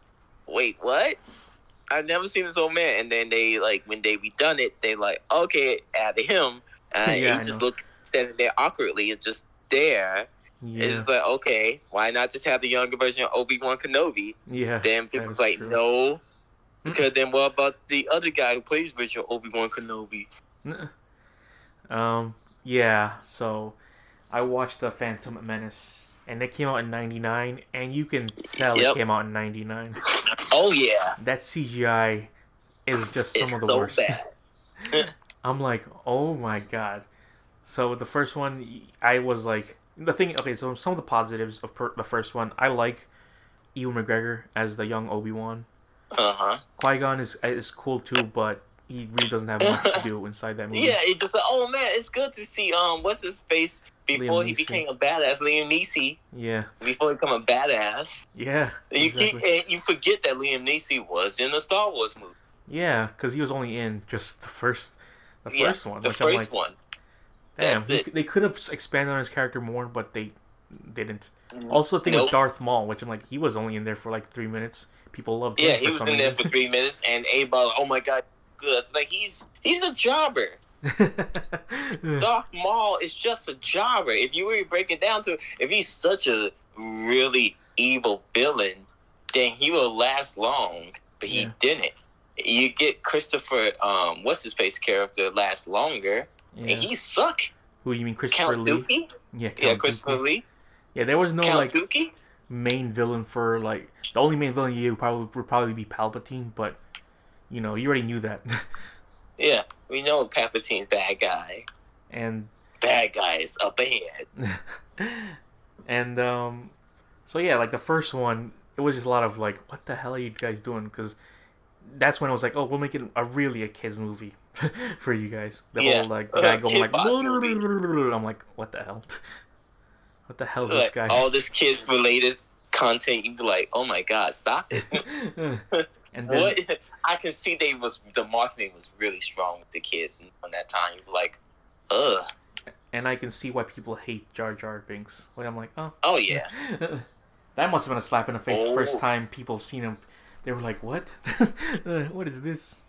"Wait, what?" I've never seen this old man. And then they like when they redone it, they like, "Okay, add him." *laughs* And Yeah, I he just know. look standing there awkwardly, and just there. yeah It's just like, okay, why not just have the younger version of Obi Wan Kenobi? yeah Then people's like, true. no. Because then what about the other guy who plays original Obi Wan Kenobi? Um, yeah, so I watched the Phantom Menace, and it came out in '99, and you can tell Yep. it came out in '99. Oh yeah, That CGI is just some it's of the so worst. bad. *laughs* I'm like, oh my god. So the first one, I was like, the thing. Okay, so some of the positives of per- the first one, I like Ewan McGregor as the young Obi Wan. Uh huh. Qui Gon is is cool too, but he really doesn't have much to do *laughs* inside that movie. Yeah, it just oh man, it's good to see um what's his face before he became a badass, Liam Neeson. yeah, Before he became a badass, yeah. you exactly. keep and you forget that Liam Neeson was in the Star Wars movie. Yeah, because he was only in just the first, the Yeah, first one. the first like, one. damn, That's he it. they could have expanded on his character more, but they didn't. Also, the thing with Darth Maul, which I'm like, he was only in there for like three minutes. People loved him. Yeah, he was in there for three minutes, and everybody, oh my god, good. Like he's he's a jobber. *laughs* Darth Maul is just a jobber. If you really break it down to, if he's such a really evil villain, then he will last long. But he Yeah. didn't. You get Christopher, um, what's his face character last longer, yeah. and he suck. Who you mean, Christopher Count Lee? Dookie, Yeah, Count yeah, Christopher Dooku. Lee, Yeah, there was no Count like, Dookie. main villain for like the only main villain you would probably would probably be Palpatine, but you know you already knew that. *laughs* Yeah, we know Palpatine's bad guy. and Bad guys up ahead. *laughs* and um, so yeah, like the first one, it was just a lot of like, what the hell are you guys doing? Because that's when I was like, oh, we'll make it a really a kids movie *laughs* for you guys. The Yeah, whole like uh, guy going kid like. I'm like, what the hell? What the hell is this guy? all this kids related content, you'd be like, oh my god, stop it. And then what? *laughs* I can see they was the marketing was really strong with the kids on that time. Like, ugh. and I can see why people hate Jar Jar Binks. Like I'm like, oh, Oh yeah. *laughs* that must have been a slap in the face. the First Oh. time people have seen him, they were like, what? *laughs* Uh, what is this?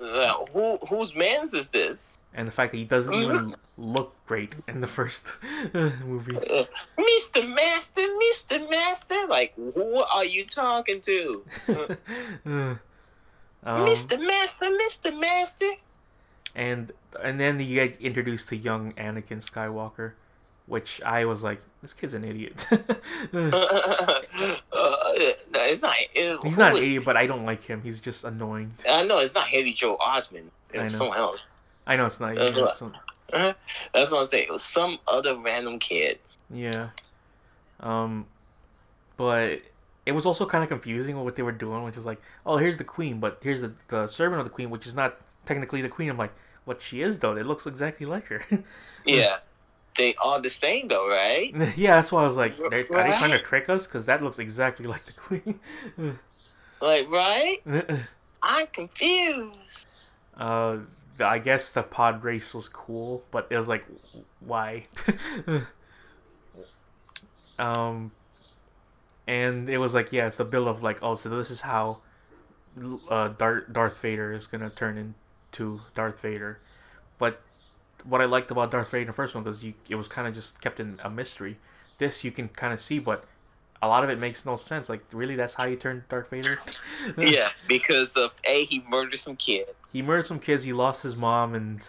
Uh, who whose man's is this? And the fact that he doesn't Mm-hmm. even look great in the first *laughs* movie. Uh, Mr. Master, Mr. Master. Like, who are you talking to? *laughs* um, Mr. Master, Mr. Master. and and then you get introduced to young Anakin Skywalker, which I was like, this kid's an idiot. *laughs* uh, no, it's not. It, *laughs* He's not an idiot, but I don't like him. He's just annoying. I know it's not Haley Joel Osment. It was someone else. I know it's not. That's what- some- Uh-huh. That's what I'm saying. It was some other random kid. yeah. Um, but it was also kind of confusing what they were doing, which is like, oh, here's the queen, but here's the, the servant of the queen, which is not technically the queen. I'm like, what she is though? It looks exactly like her. *laughs* Yeah, they are the same though, right? *laughs* yeah, that's why I was like, are, are they trying to trick us? Because that looks exactly like the queen. Like, right? *laughs* I'm confused. uh, I guess the pod race was cool, but it was like, why? *laughs* um, and it was like, yeah, it's the bill of like, oh, so this is how uh, Darth Darth Vader is gonna turn into Darth Vader. But what I liked about Darth Vader in the first one was you, it was kind of just kept in a mystery. This you can kind of see, but a lot of it makes no sense. Like, really, that's how you turn Darth Vader? *laughs* yeah, because of a he murdered some kid. he murdered some kids. He lost his mom, and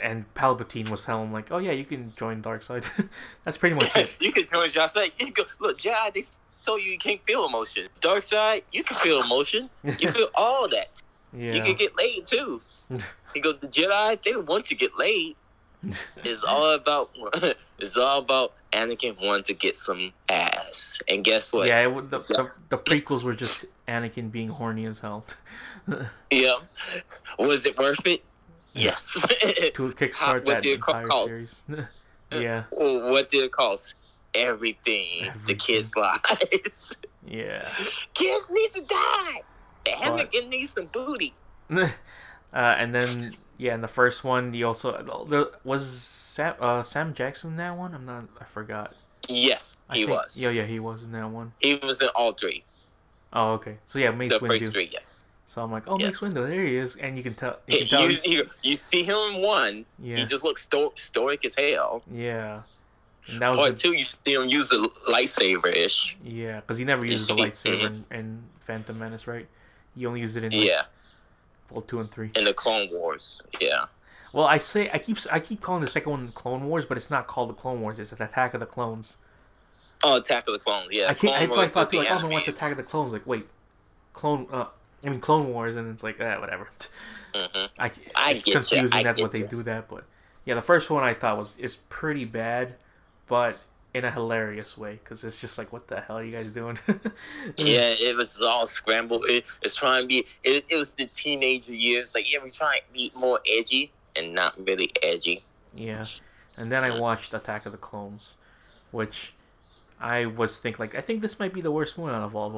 and Palpatine was telling him like, "Oh yeah, you can join dark side." *laughs* That's pretty much it. you can join Josh. Like, you can go look, Jedi. They told you you can't feel emotion. Dark side, you can feel emotion. You *laughs* feel all that. Yeah. You can get laid too. He goes, the Jedi, they don't want you to get laid. *laughs* It's all about *laughs* it's all about Anakin wanting to get some ass. And guess what? yeah. It, the, Yes. the, the prequels were just Anakin being horny as hell *laughs* Yeah. Was it worth it? Yes. to How- kickstart what that did it entire cost? series. yeah, what did it cost? Everything. The kids' lives. yeah. kids need to die. But- Anakin needs some booty. Uh, and then yeah, in the first one, you also there was Sam uh, Sam Jackson in that one. I'm not. I forgot. Yes, I he think- was. Yeah, yeah, he was in that one. He was in all three. Oh, okay. So yeah, Mace The first three, yes. So I'm like, oh, Mace Windu, there he is, and you can tell. You You, can tell. you, you, you see him in one, yeah, he just looks sto- stoic as hell. yeah. And that was Part the- two, you see him use the lightsaber ish. yeah, because he never uses the *laughs* lightsaber in, in Phantom Menace, right? He only used it in like, Yeah, well, two and three. in the Clone Wars. Yeah. Well, I say I keep I keep calling the second one Clone Wars, but it's not called the Clone Wars. It's an Attack of the Clones. Oh, Attack of the Clones. Yeah. I can't. I, Clone I Wars thought was too, like, oh, I'm gonna watch. Attack of the Clones. Like, wait, Clone. Uh, I mean Clone Wars, and it's like, eh, whatever. Mhm. I, *laughs* I it's get ya, confusing I that's get what they do that, but yeah, the first one I thought was is pretty bad, but in a hilarious way because it's just like, what the hell are you guys doing? *laughs* Yeah, it was all scrambled. It, it's trying to be. It, it was the teenager years. Like, yeah, we trying to be more edgy and not really edgy. Yeah, and then I watched Attack of the Clones, which I was think like I think this might be the worst one out of all of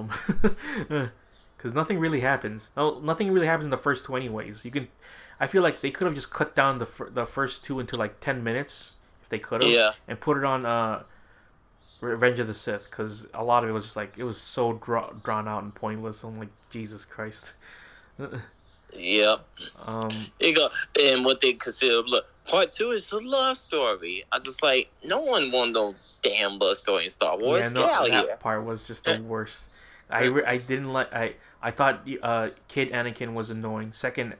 them, because *laughs* nothing really happens. Oh, nothing really happens in the first two anyways. You can, I feel like they could have just cut down the fir- the first two into like ten minutes if they could have, Yeah. and put it on uh, Revenge of the Sith, because a lot of it was just like it was so dra- drawn out and pointless. I'm like Jesus Christ. Yep. um, You go and what they consider look. Part two is a love story. I just like no one want no damn love story in Star Wars. Yeah, no, Get out that here. part was just the *laughs* worst. I, I didn't like I I thought uh kid Anakin was annoying. Second,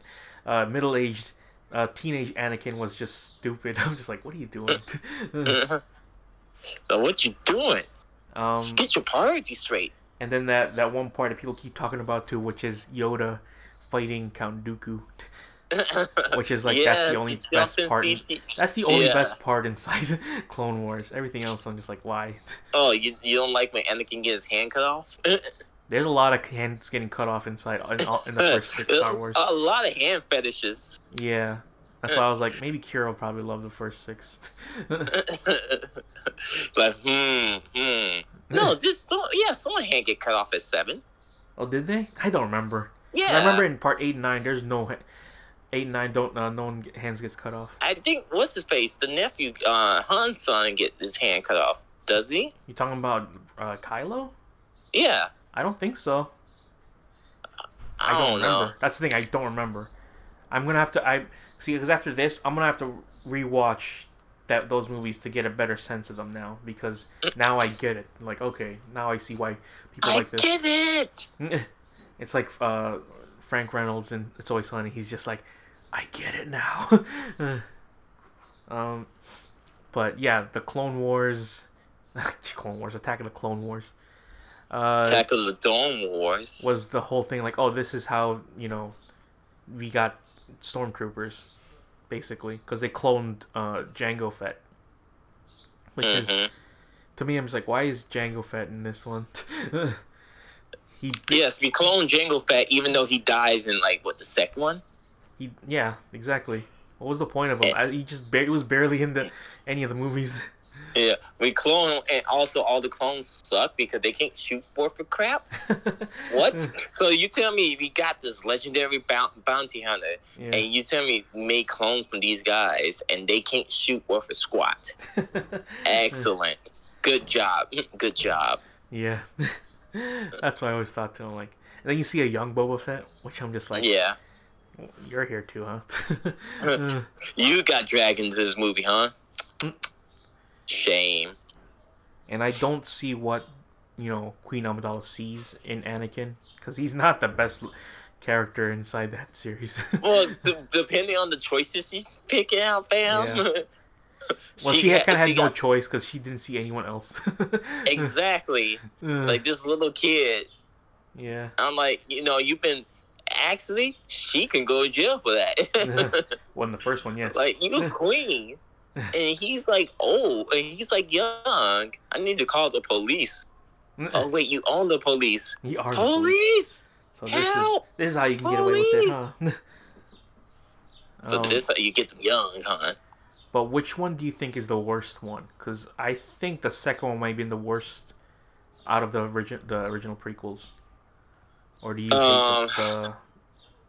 uh middle aged uh teenage Anakin was just stupid. *laughs* I'm just like, what are you doing? *laughs* so what you doing? Um, Just get your priorities straight. and then that that one part that people keep talking about too, which is Yoda fighting Count Dooku. *laughs* Which is, like, that's the only best part in- That's the only Yeah. best part inside *laughs* Clone Wars. Everything else, I'm just like, why? Oh, you, you don't like when Anakin get his hand cut off? *laughs* There's a lot of hands getting cut off inside in, in the first six Star Wars. A lot of hand fetishes. Yeah, that's why I was like, maybe Kira will probably love the first six. *laughs* like, hmm, hmm. No, *laughs* this, some, yeah, someone hand get cut off at seven. oh, did they? I don't remember. Yeah. I remember in part eight and nine, there's no eight and nine. Don't uh, no one get- hands gets cut off. I think what's his face, the nephew, uh, Han's son, get his hand cut off. Does he? You talking about uh, Kylo? Yeah, I don't think so. I, I don't, remember. That's the thing. I don't remember. I'm gonna have to. I see because after this, I'm gonna have to rewatch that those movies to get a better sense of them now because now I get it. Like, okay, now I see why people I like this. I get it. *laughs* It's like uh, Frank Reynolds and It's Always Sunny. He's just like, I get it now. *laughs* um, but yeah, the Clone Wars, *laughs* Clone Wars, Attack of the Clone Wars. Uh, Attack of the Dome Wars. was the whole thing like, oh, this is how you know we got stormtroopers, basically, because they cloned uh, Jango Fett, which is Mhm. to me, I'm just like, why is Jango Fett in this one? *laughs* he Yes, we clone Jango Fett, even though he dies in like what the second one. He, yeah, exactly. What was the point of him? I, he just bar- he was barely in the any of the movies. *laughs* Yeah, we clone, and also all the clones suck because they can't shoot for for crap. *laughs* What? so you tell me we got this legendary bounty hunter, Yeah. and you tell me make clones from these guys, and they can't shoot worth a squat. *laughs* Excellent. Good job. Good job. yeah. *laughs* That's what I always thought too. I'm like, and then you see a young Boba Fett, which I'm just like, Yeah. you're here too, huh? Uh, You got dragons in this movie, huh? Shame. and I don't see what you know Queen Amidala sees in Anakin because he's not the best character inside that series. *laughs* Well, d- depending on the choices she's picking out, fam. Yeah. *laughs* well, she, had, kind of had no got- choice because she didn't see anyone else. *laughs* Exactly. Like this little kid. yeah. I'm like, you know, you've been actually she can go to jail for that. Well, in the first one, yes. like you queen, and he's like old, and he's like young. I need to call the police. Oh wait, you own the police. You are police. Police, So this is this is how you can get away with it, huh? *laughs* So Um, this how you get them young, huh? but which one do you think is the worst one? Because I think the second one might be the worst out of the origin the original prequels. Or do you think Um, it's the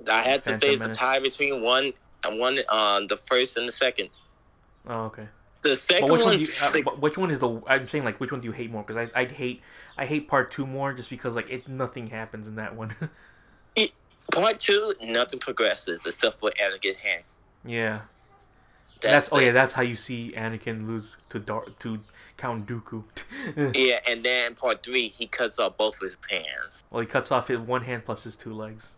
I had to Phantom say it's a tie between one and one, um, the first and the second. Oh okay? The second But which one? you, uh, which one is the? I'm saying like which one do you hate more? Because I I hate I hate part two more just because like it nothing happens in that one. *laughs* part two, nothing progresses except for Anakin hand. yeah, that's, That's, oh yeah that's how you see Anakin lose to Dar- to Count Dooku. *laughs* Yeah, and then part three, he cuts off both of his hands. well, he cuts off his one hand plus his two legs.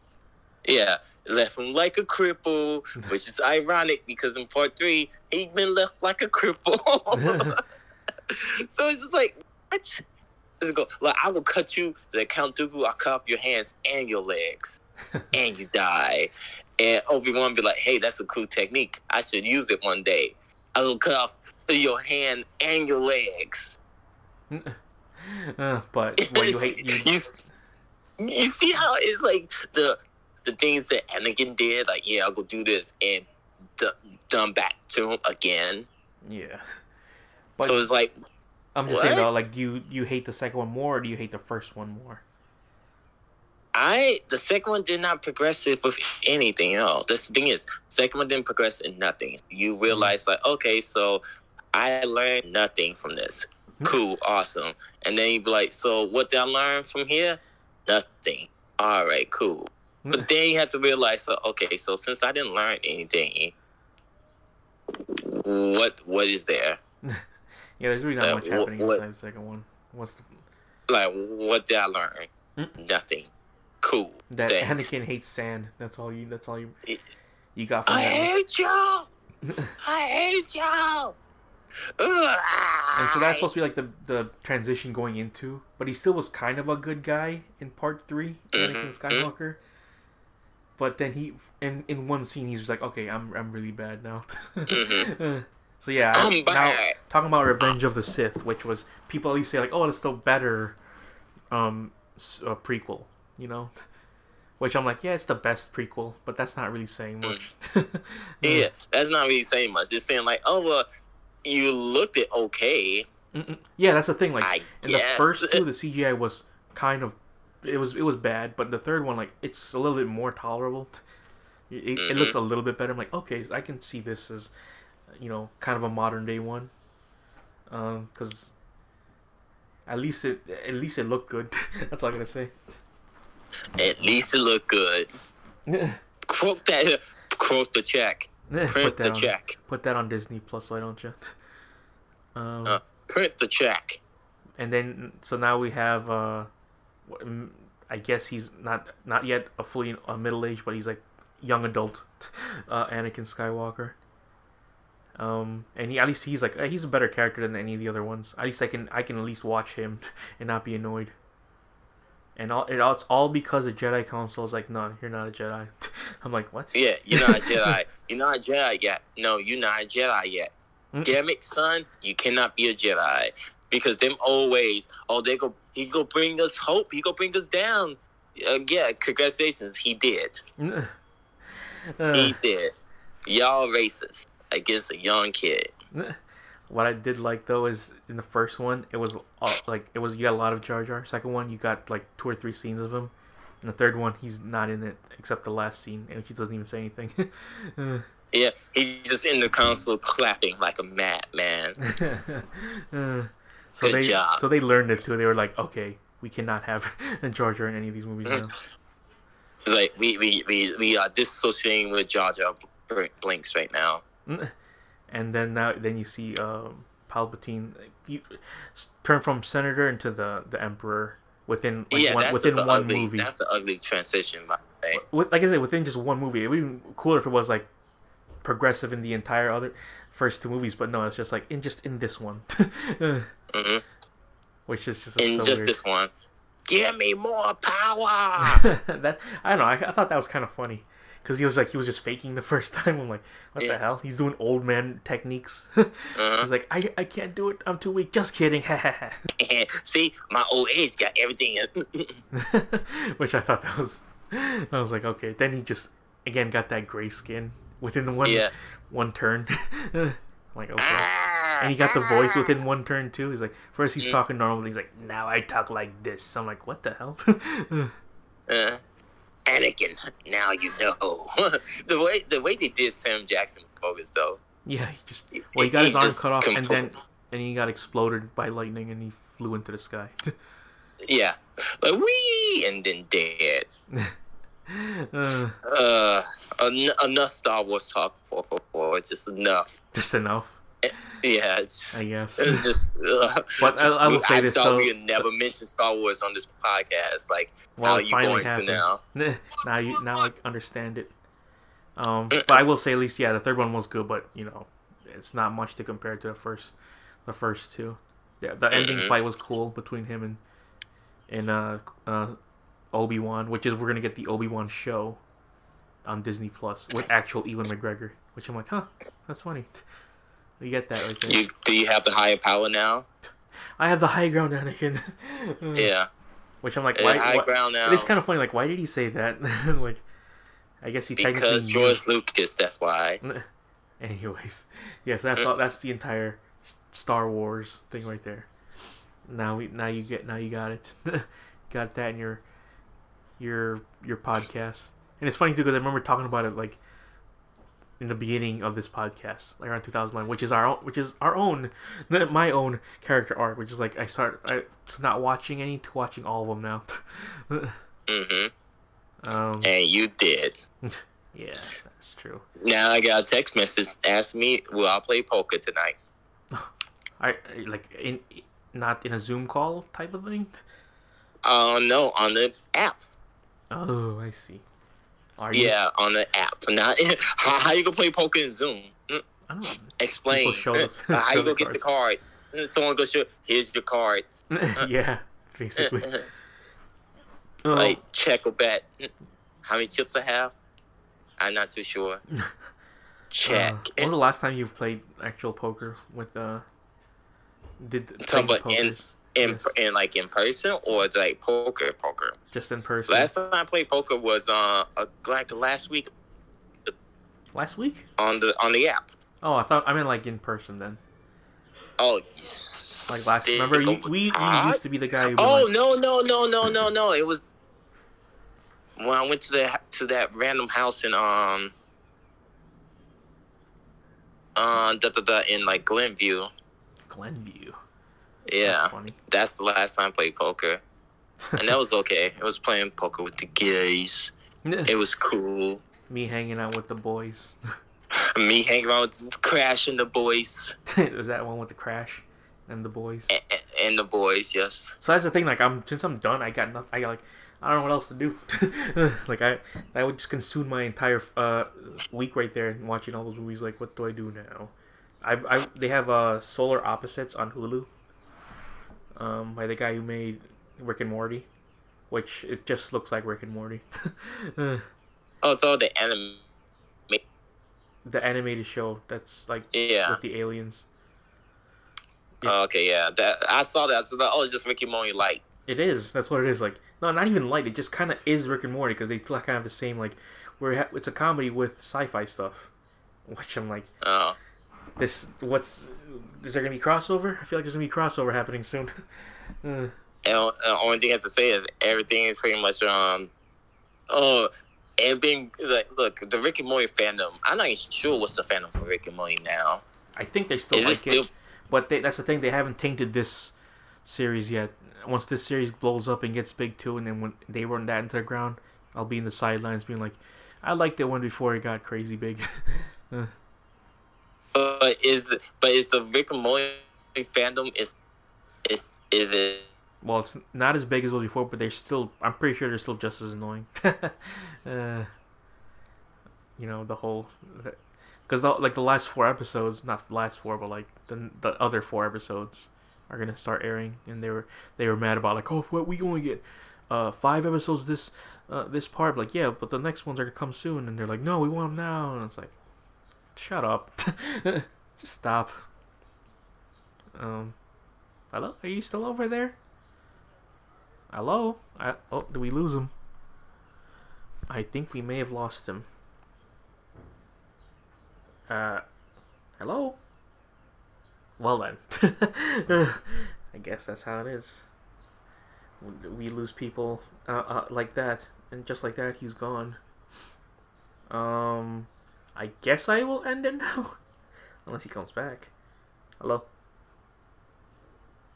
Yeah, left him like a cripple, which is ironic because in part three, he been left like a cripple. *laughs* so it's just like, what? Let's go. Like, I will cut you, the Count Dooku, I'll cut off your hands and your legs, *laughs* and you die. And Obi Wan be like, hey, that's a cool technique. I should use it one day. I will cut off your hand and your legs. *laughs* Uh, but what you hate you, you, you see how it's like the the things that Anakin did, like yeah, I'll go do this, and d- done back to him again. yeah. But so it's like I'm just saying though, like, do you you hate the second one more, or do you hate the first one more? I the second one did not progress it with anything else. The thing is, second one didn't progress in nothing. You mm-hmm. realize like, okay, so I learned nothing from this. Mm-hmm. Cool, awesome. And then you be like, so what did I learn from here? Nothing. All right, cool. But then you have to realize, so, okay, so since I didn't learn anything, what what is there? *laughs* Yeah, there's really not Uh, much happening what- inside the second one. What's the, Like, what did I learn? Mm. Nothing. Cool. that Thanks. Anakin hates sand. That's all you. That's all you. You got from I hate y'all. *laughs* I hate y'all. And so that's supposed to be like the the transition going into, but he still was kind of a good guy in part 3 Anakin Mhm. Skywalker. But then he in in one scene he's just like, okay, I'm I'm really bad now. Mhm. *laughs* so yeah, I'm now bad. talking about Revenge of the Sith, which was people at least say like, oh, it's the better um uh, prequel, you know. Which I'm like, yeah, it's the best prequel, but that's not really saying much. *laughs* Yeah, that's not really saying much. Just saying like, oh well, you looked it okay. Mm-mm. Yeah, that's the thing. Like I in guess. the first two, the CGI was kind of it was it was bad, but the third one, like it's a little bit more tolerable. *laughs* It, it- it Mm-hmm. looks a little bit better. I'm like, okay, I can see this as you know kind of a modern day one, Um, because at least it at least it looked good. *laughs* that's all I'm gonna say. At least it looked good. *laughs* Quote that. Quote the check. Print that the on, check. Put that on Disney Plus, why don't you? Um, Uh, print the check. and then so now we have uh i guess he's not not yet a fully a middle age but he's like young adult *laughs* uh anakin skywalker um and he at least he's like uh, he's a better character than any of the other ones at least i can i can at least watch him *laughs* and not be annoyed and all it all, it's all because the jedi council is like no you're not a jedi *laughs* i'm like what Yeah, you're not a Jedi. You're not a Jedi yet. No, you're not a Jedi yet. Mm. Damn it, son. You cannot be a Jedi. Because them always oh, they go, he go bring us hope. He go bring us down. Uh, yeah, congratulations. He did. *laughs* Uh, He did. Y'all racist against a young kid. *laughs* What I did like though is in the first one, it was all, like it was you got a lot of Jar Jar. Second one, you got like two or three scenes of him. And the third one, he's not in it except the last scene, and he doesn't even say anything. Uh, *laughs* Yeah, he's just in the console clapping like a madman. So Good they job. so they learned it too. They were like, okay, we cannot have *laughs* Jar Jar in any of these movies now. *laughs* Like, we, we, we, we are dissociating with Jar Jar Blinks right now. *laughs* and then now then you see um, Palpatine like, you, turn from senator into the the emperor within like, yeah, one, within one ugly, movie. That's an ugly transition, by the way. with, like I said, within just one movie. It would be cooler if it was like progressive in the entire other first two movies, but no, it's just like in just in this one, *laughs* hmm which is just And so just weird. this one, give me more power. *laughs* that I don't know. I, I thought that was kind of funny because he was like he was just faking the *laughs* first time. I'm like, what the hell? He's doing old man techniques. uh-huh. He's like, I I can't do it. I'm too weak. Just kidding. See, my old age got everything. Which I thought that was. I was like, okay. Then he just again got that gray skin within the one Yeah. one turn. I'm *laughs* like okay. Ah, And he got the voice ah. within one turn too. He's like, first he's Mm. talking normal, he's like, now I talk like this. So I'm like, what the hell? Uh, Anakin, now you know. *laughs* the way the way they did Sam Jackson bogus though. yeah, he just well, he got his arm cut off, and then and he got exploded by lightning, and he flew into the sky. *laughs* yeah, like wee, and then dead. Uh, Uh, en- enough Star Wars talk for for, for just enough. just enough, Yeah, it's, I guess. it's just. *laughs* Uh, But I, I will say I this thought though. we would never mention Star Wars on this podcast. Like, Well, how it you going happened. to now? *laughs* now you now I understand it. Um, but I will say at least yeah, the third one was good, but you know, it's not much to compare to the first, the first two. Yeah, the ending fight was cool between him and and uh, uh, Obi Wan, which is we're gonna get the Obi Wan show on Disney Plus with actual Ewan McGregor, which I'm like, huh, that's funny. You get that right there. You do you have the higher power now? I have the high ground, Anakin. *laughs* Yeah, Which I'm like, why? high why- ground now. It's kind of funny. Like, why did he say that? *laughs* like, I guess he because technically knew. George Lucas. That's why. *laughs* Anyways, yes, that's all. That's the entire Star Wars thing right there. Now we, now you get, now you got it. got that in your, your, your podcast. And it's funny too because I remember talking about it like in the beginning of this podcast, like around 2009, which is our own, which is our own, my own character arc, which is like I start I, not watching any to watching all of them now. hmm um, And you did. *laughs* yeah, that's true. Now I got a text message. Ask me, will I play poker tonight? *laughs* I like in not in a Zoom call type of thing. Oh no, on the app. Oh, I see. Are you? Yeah, on the app. *laughs* Not how, how you gonna play poker in Zoom? Mm, I don't. Explain People show *laughs* the- Uh, how you *laughs* go get the cards. Someone goes, show. Here's your cards. yeah, basically. Um, like check or bet. How many chips I have? I'm not too sure. uh, Check. when was the last time you've played actual poker with uh? Did Talking about in? In, in like in person or like poker poker. just in person Last time I played poker was uh, uh like last week last week? on the on the app. Oh, I thought I meant like in person then. Oh. Like last. Did Remember, you, we you used to be the guy who. Oh like, no no no no no no! It was when I went to the to that random house in um uh da, da, da, in like Glenview. Glenview. Yeah, That's that's the last time I played poker, and that was okay. It was playing poker with the gays. It was cool. Me hanging out with the boys. *laughs* Me hanging out with crashing the boys *laughs* Was that one with the crash and the boys? and, and the boys. Yes. So that's the thing. Like I'm since I'm done, I got nothing. I got like I don't know what else to do. *laughs* like I I would just consume my entire uh week right there and watching all those movies. Like what do I do now? I I they have uh Solar Opposites on Hulu. Um, by the guy who made Rick and Morty, which it just looks like Rick and Morty. *laughs* Oh, it's all the anime. the animated show that's like Yeah. with the aliens. Oh, okay. Yeah. That I saw that. So that oh, it's just Rick and Morty light. It is. That's what it is. Like, no, not even light. It just kind of is Rick and Morty because they kind of have the same like, where it's a comedy with sci-fi stuff. *laughs* Which I'm like, Oh. This. What's is there gonna be crossover? I feel like there's gonna be crossover happening soon. *laughs* uh, And uh, the only thing I have to say is everything is pretty much um oh and being like look the Rick and Morty fandom. I'm not even sure what's the fandom for Rick and Morty now. I think they still Is it like still it, but they, that's the thing. They haven't tainted this series yet. Once this series blows up and gets big too, and then when they run that into the ground, I'll be in the sidelines being like, I liked it one before it got crazy big. *laughs* But is but is the Rick and Morty fandom is is is it Well, it's not as big as it was before, but they're still. I'm pretty sure they're still just as annoying. *laughs* uh, you know the whole, because like the last four episodes, not the last four, but like the the other four episodes are gonna start airing, and they were they were mad about like, oh, what we gonna get, uh, five episodes this, uh, this part. Like, yeah, but the next ones are gonna come soon, and they're like, no, we want them now, and it's like, shut up, *laughs* just stop. Um, hello, are you still over there? Hello? I, oh, did we lose him? I think we may have lost him. Uh, hello? Well then. *laughs* I guess that's how it is. We- We lose people uh, uh, like that, and just like that, he's gone. Um, I guess I will end it now. *laughs* Unless he comes back. Hello?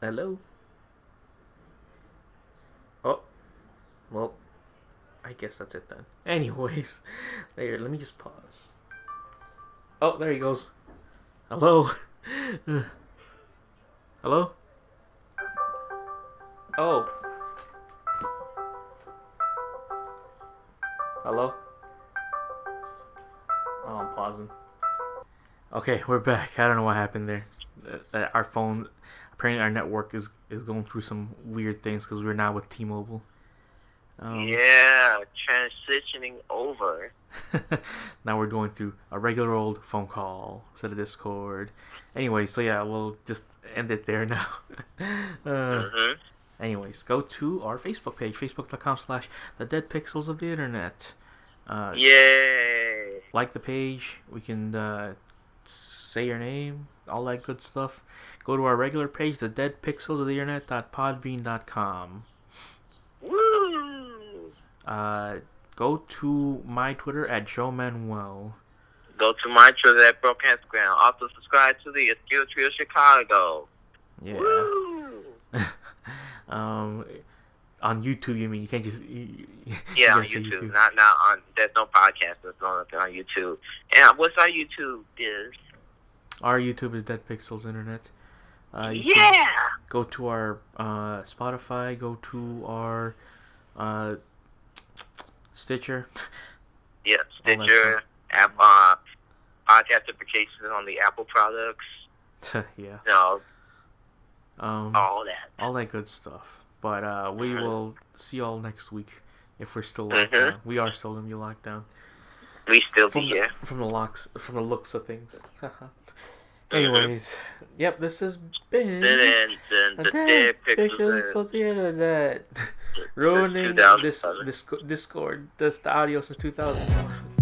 Hello? Oh, well, I guess that's it then. *laughs* Anyways, there, let me just pause. Oh, there he goes. Hello? *laughs* Hello? Oh. Hello? Pausing. Okay, we're back. I don't know what happened there. Uh, uh, Our phone, apparently, our network is is going through some weird things because we're now with T-Mobile. Um, yeah, transitioning over. *laughs* now we're going through a regular old phone call instead of Discord. Anyway, so yeah, we'll just end it there *laughs* now. uh, hmm anyways, go to our Facebook page, facebook.com slash the dead pixels of the internet. Uh, Yay! like the page. We can uh, say your name, all that good stuff. Go to our regular page, the dead pixels of the internet.podbean.com. Woo! Uh, go to my Twitter at Joe Manuel. Go to my Twitter at BrokenHexagram. Also subscribe to the Skill Trio Chicago. Yeah. Woo! *laughs* um, on YouTube, you mean you can't just you, *laughs* Yeah, on gotta YouTube. Not not on. There's no podcast. There's no nothing on YouTube. And what's our YouTube is? Our YouTube is Dead Pixels Internet. Uh, yeah. go to our uh, Spotify. Go to our uh, Stitcher. Yeah. Stitcher. App. Uh, podcast implications on the Apple products. *laughs* yeah. You know, Um, all that. all that good stuff. But uh, we Mhm. will see y'all next week if we're still locked Mhm. down. We are still gonna be locked down We still from be the, here. from the locks from the looks of things. *laughs* Anyways, yep, this has been a the dead dead pictures of the internet *laughs* ruining 2007. this Discord, this the audio since 2001.